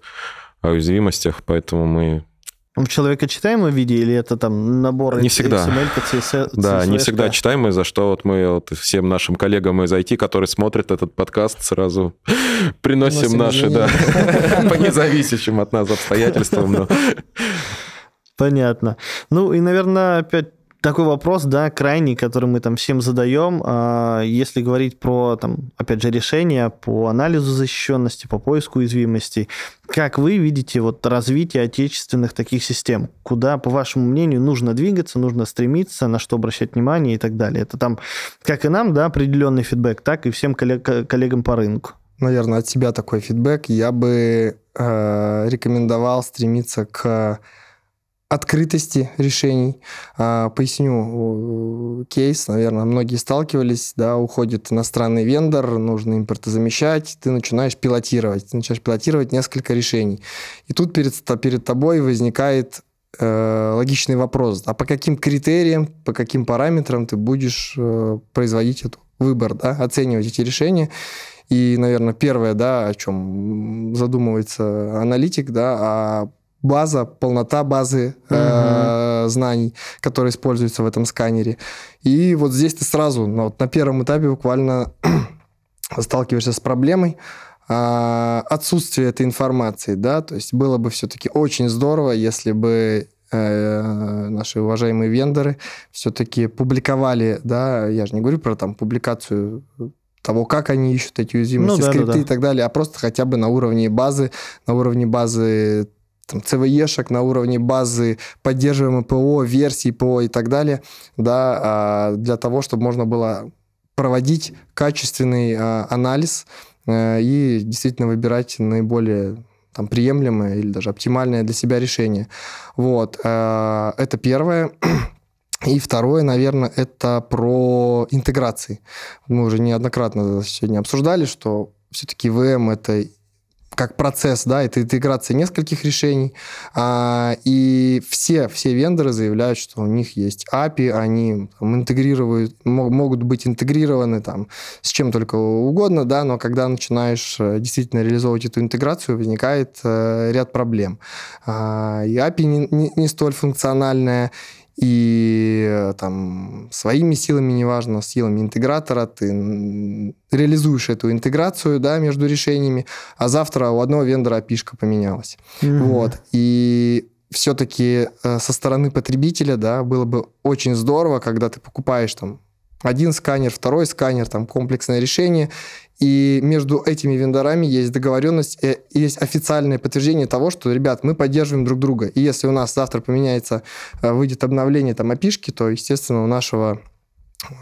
о уязвимостях, поэтому мы в человека читаемом виде или это там набор не всегда. XML, CSS, Да, не всегда читаемый, за что вот мы вот всем нашим коллегам из IT, которые смотрят этот подкаст, сразу приносим наши, да, по независящим от нас обстоятельствам. Понятно. Ну и, наверное, опять такой вопрос, да, крайний, который мы там всем задаем. А, если говорить про, там, опять же, решения по анализу защищенности, по поиску уязвимостей, как вы видите вот развитие отечественных таких систем? Куда, по вашему мнению, нужно двигаться, нужно стремиться, на что обращать внимание и так далее? Это там, как и нам, да, определенный фидбэк, так и всем коллег, коллегам по рынку. Наверное, от себя такой фидбэк. Я бы э, рекомендовал стремиться к открытости решений. А, поясню кейс, наверное, многие сталкивались, да, уходит иностранный вендор, нужно импортозамещать, ты начинаешь пилотировать, ты начинаешь пилотировать несколько решений. И тут перед, перед тобой возникает э, логичный вопрос, а по каким критериям, по каким параметрам ты будешь э, производить этот выбор, да, оценивать эти решения. И, наверное, первое, да, о чем задумывается аналитик, да, а база, полнота базы угу. э, знаний, которые используются в этом сканере. И вот здесь ты сразу ну, вот на первом этапе буквально сталкиваешься с проблемой э, отсутствия этой информации, да, то есть было бы все-таки очень здорово, если бы э, наши уважаемые вендоры все-таки публиковали, да, я же не говорю про там публикацию того, как они ищут эти уязвимости, ну, да, скрипты да, да. и так далее, а просто хотя бы на уровне базы, на уровне базы там, CVE-шек на уровне базы, поддерживаемой ПО, версий ПО и так далее, да, а, для того, чтобы можно было проводить качественный а, анализ э, и действительно выбирать наиболее там, приемлемое или даже оптимальное для себя решение. Вот. Э, это первое. И второе, наверное, это про интеграции. Мы уже неоднократно сегодня обсуждали, что все-таки ВМ это как процесс, да, это интеграция нескольких решений, а, и все, все вендоры заявляют, что у них есть API, они там, интегрируют, могут быть интегрированы там с чем только угодно, да, но когда начинаешь э, действительно реализовывать эту интеграцию, возникает э, ряд проблем. А, и API не, не, не столь функциональная, и там своими силами, неважно, силами интегратора, ты реализуешь эту интеграцию да, между решениями, а завтра у одного вендора опишка поменялась. Mm-hmm. Вот. И все-таки э, со стороны потребителя, да, было бы очень здорово, когда ты покупаешь там один сканер, второй сканер, там комплексное решение, и между этими вендорами есть договоренность, э, есть официальное подтверждение того, что, ребят, мы поддерживаем друг друга. И если у нас завтра поменяется, э, выйдет обновление там опишки, то, естественно, у нашего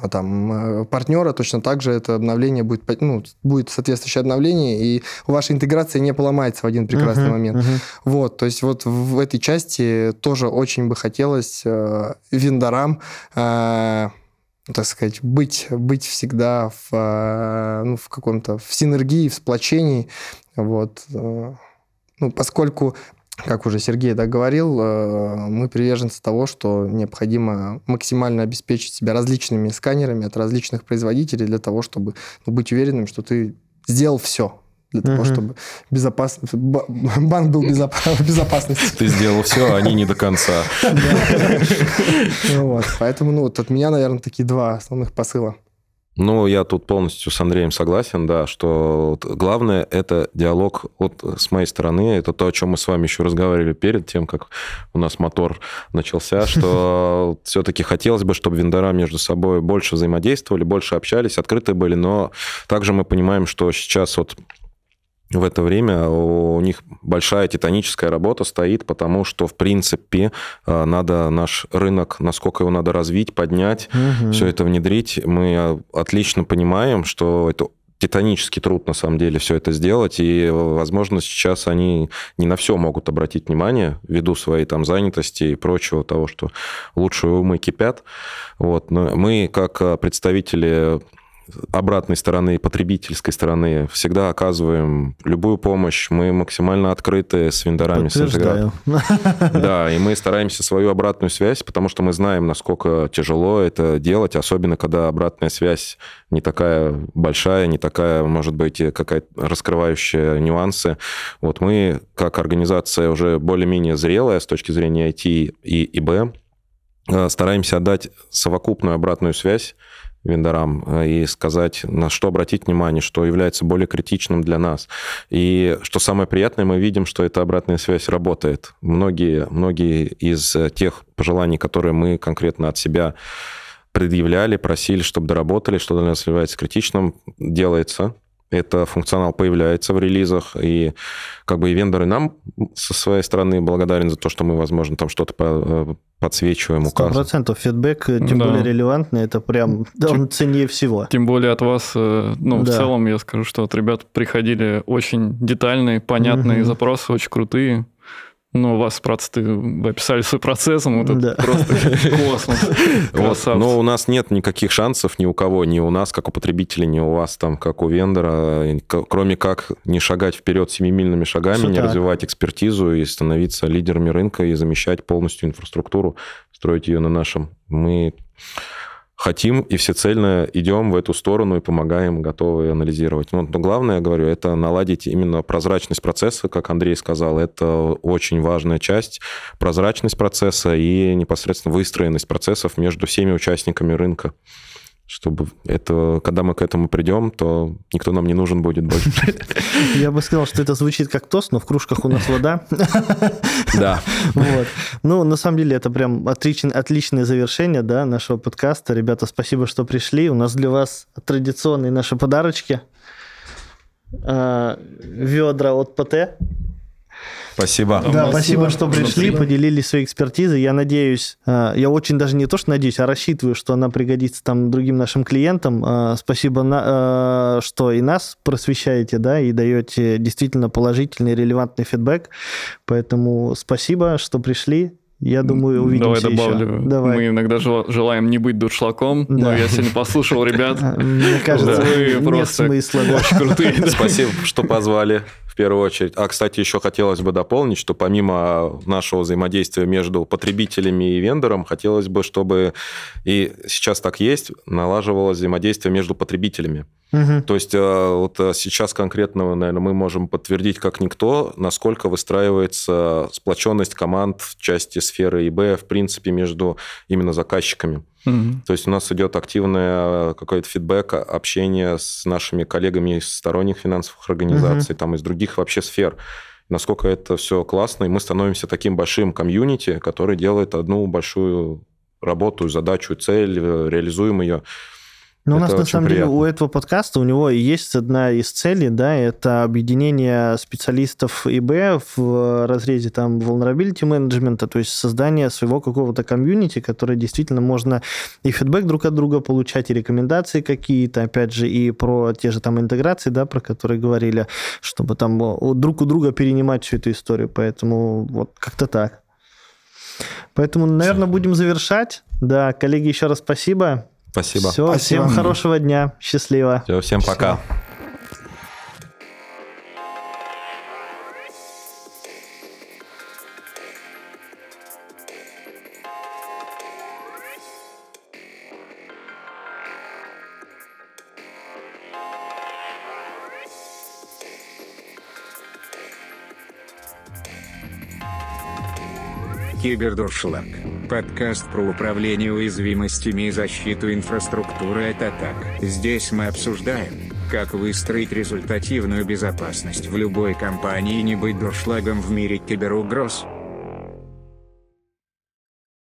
э, там, партнера точно так же это обновление будет, ну, будет соответствующее обновление, и ваша интеграция не поломается в один прекрасный uh-huh, момент. Uh-huh. Вот, то есть вот в этой части тоже очень бы хотелось э, вендорам э, так сказать, быть, быть всегда в, э, ну, в каком-то в синергии, в сплочении. Вот. Э, ну, поскольку, как уже Сергей да, говорил, э, мы приверженцы того, что необходимо максимально обеспечить себя различными сканерами от различных производителей для того, чтобы ну, быть уверенным, что ты сделал все для того, Мгм. чтобы безопасно, ба- банк был безоп- в безопасности. Ты сделал все, а они не до конца. Ну Поэтому, ну, вот от меня, наверное, такие два основных посыла. Ну, я тут полностью с Андреем согласен, да, что главное это диалог вот с моей стороны, это то, о чем мы с вами еще разговаривали перед тем, как у нас мотор начался, что все-таки хотелось бы, чтобы вендора между собой больше взаимодействовали, больше общались, открыты были, но также мы понимаем, что сейчас вот в это время у них большая титаническая работа стоит, потому что, в принципе, э, надо наш рынок, насколько его надо развить, поднять, Мгм. все это внедрить. Мы э, отлично понимаем, что это титанический труд, на самом деле, все это сделать, и, э, возможно, сейчас они не на все могут обратить внимание, ввиду своей там занятости и прочего того, что лучшие умы кипят. Вот. Но мы, как представители обратной стороны, потребительской стороны, всегда оказываем любую помощь. Мы максимально открыты с вендорами, с интеграторами. Да, и мы стараемся свою обратную связь, потому что мы знаем, насколько тяжело это делать, особенно когда обратная связь не такая большая, не такая, может быть, какая-то раскрывающая нюансы. Вот мы, как организация уже более-менее зрелая с точки зрения IT и ИБ, э, стараемся отдать совокупную обратную связь вендорам э, и сказать, на что обратить внимание, что является более критичным для нас. И что самое приятное, мы видим, что эта обратная связь работает. Многие, многие из э, тех пожеланий, которые мы конкретно от себя предъявляли, просили, чтобы доработали, что для нас является критичным, делается. Это функционал появляется в релизах, и как бы и вендоры нам со своей стороны благодарен за то, что мы, возможно, там что-то э, подсвечиваем, Сто указываем. процентов фидбэк, э, тем Да. более релевантный, это прям да, он ценнее всего. Тем более от вас, э, ну, в Да. целом, я скажу, что от ребят приходили очень детальные, понятные Мгм. запросы, очень крутые. Ну, у вас просто вы описали свой процесс, ну, вот это Да. просто космос. Вот. Но у нас нет никаких шансов ни у кого, ни у нас, как у потребителя, ни у вас, там, как у вендора, кроме как не шагать вперед семимильными шагами, Всё не так. развивать экспертизу и становиться лидерами рынка и замещать полностью инфраструктуру, строить ее на нашем. Мы хотим и всецельно идем в эту сторону и помогаем, готовы анализировать. Но, но главное, я говорю, это наладить именно прозрачность процесса, как Андрей сказал, это очень важная часть, прозрачность процесса и непосредственно выстроенность процессов между всеми участниками рынка. Чтобы это, когда мы к этому придем, то никто нам не нужен будет больше. Я бы сказал, что это звучит как тост, но в кружках у нас вода. Да. Вот. Ну, на самом деле, это прям отличное, отличное завершение да, нашего подкаста. Ребята, спасибо, что пришли. У нас для вас традиционные наши подарочки. А, Ведра от ПТ. Спасибо. Да, спасибо. спасибо, что пришли, Спасибо. поделились своей экспертизой. Я надеюсь, а, я очень даже не то, что надеюсь, а рассчитываю, что она пригодится там другим нашим клиентам. А, Спасибо, на- а, что и нас просвещаете, да, и даете действительно положительный, релевантный фидбэк. Поэтому спасибо, что пришли. Я думаю, увидимся Давай еще. добавлю. Давай. Мы иногда жела- желаем не быть дуршлаком, но Да. я сегодня послушал ребят. Мне кажется, Вы нет просто смысла. да. Очень крутые. Спасибо, что позвали в первую очередь. А, кстати, еще хотелось бы дополнить, что помимо нашего взаимодействия между потребителями и вендором, хотелось бы, чтобы, и сейчас так есть, налаживалось взаимодействие между потребителями. Мгм. То есть э, вот э, сейчас конкретно, наверное, мы можем подтвердить как никто, насколько выстраивается сплоченность команд в части сферы ИБ, в принципе, между именно заказчиками. То есть у нас идет активное э, какой-то фидбэк, общение с нашими коллегами из сторонних финансовых организаций, там из других вообще сфер. Насколько это все классно, и мы становимся таким большим комьюнити, который делает одну большую работу, задачу, цель, э, реализуем ее. Ну, у нас на самом деле приятно. у этого подкаста у него есть одна из целей, да, это объединение специалистов ИБ в разрезе там vulnerability менеджмента, то есть создание своего какого-то комьюнити, которое действительно можно и фидбэк друг от друга получать, и рекомендации какие-то, опять же, и про те же там интеграции, да, про которые говорили, чтобы там друг у друга перенимать всю эту историю, поэтому вот как-то так. Поэтому, наверное, будем завершать. Да, коллеги, еще раз спасибо. Спасибо. Все, Спасибо. всем хорошего дня. Счастливо. Все, всем Счастливо. пока. Кибердуршлаг. Подкаст про управление уязвимостями и защиту инфраструктуры от атак. Здесь мы обсуждаем, как выстроить результативную безопасность в любой компании и не быть дуршлагом в мире киберугроз.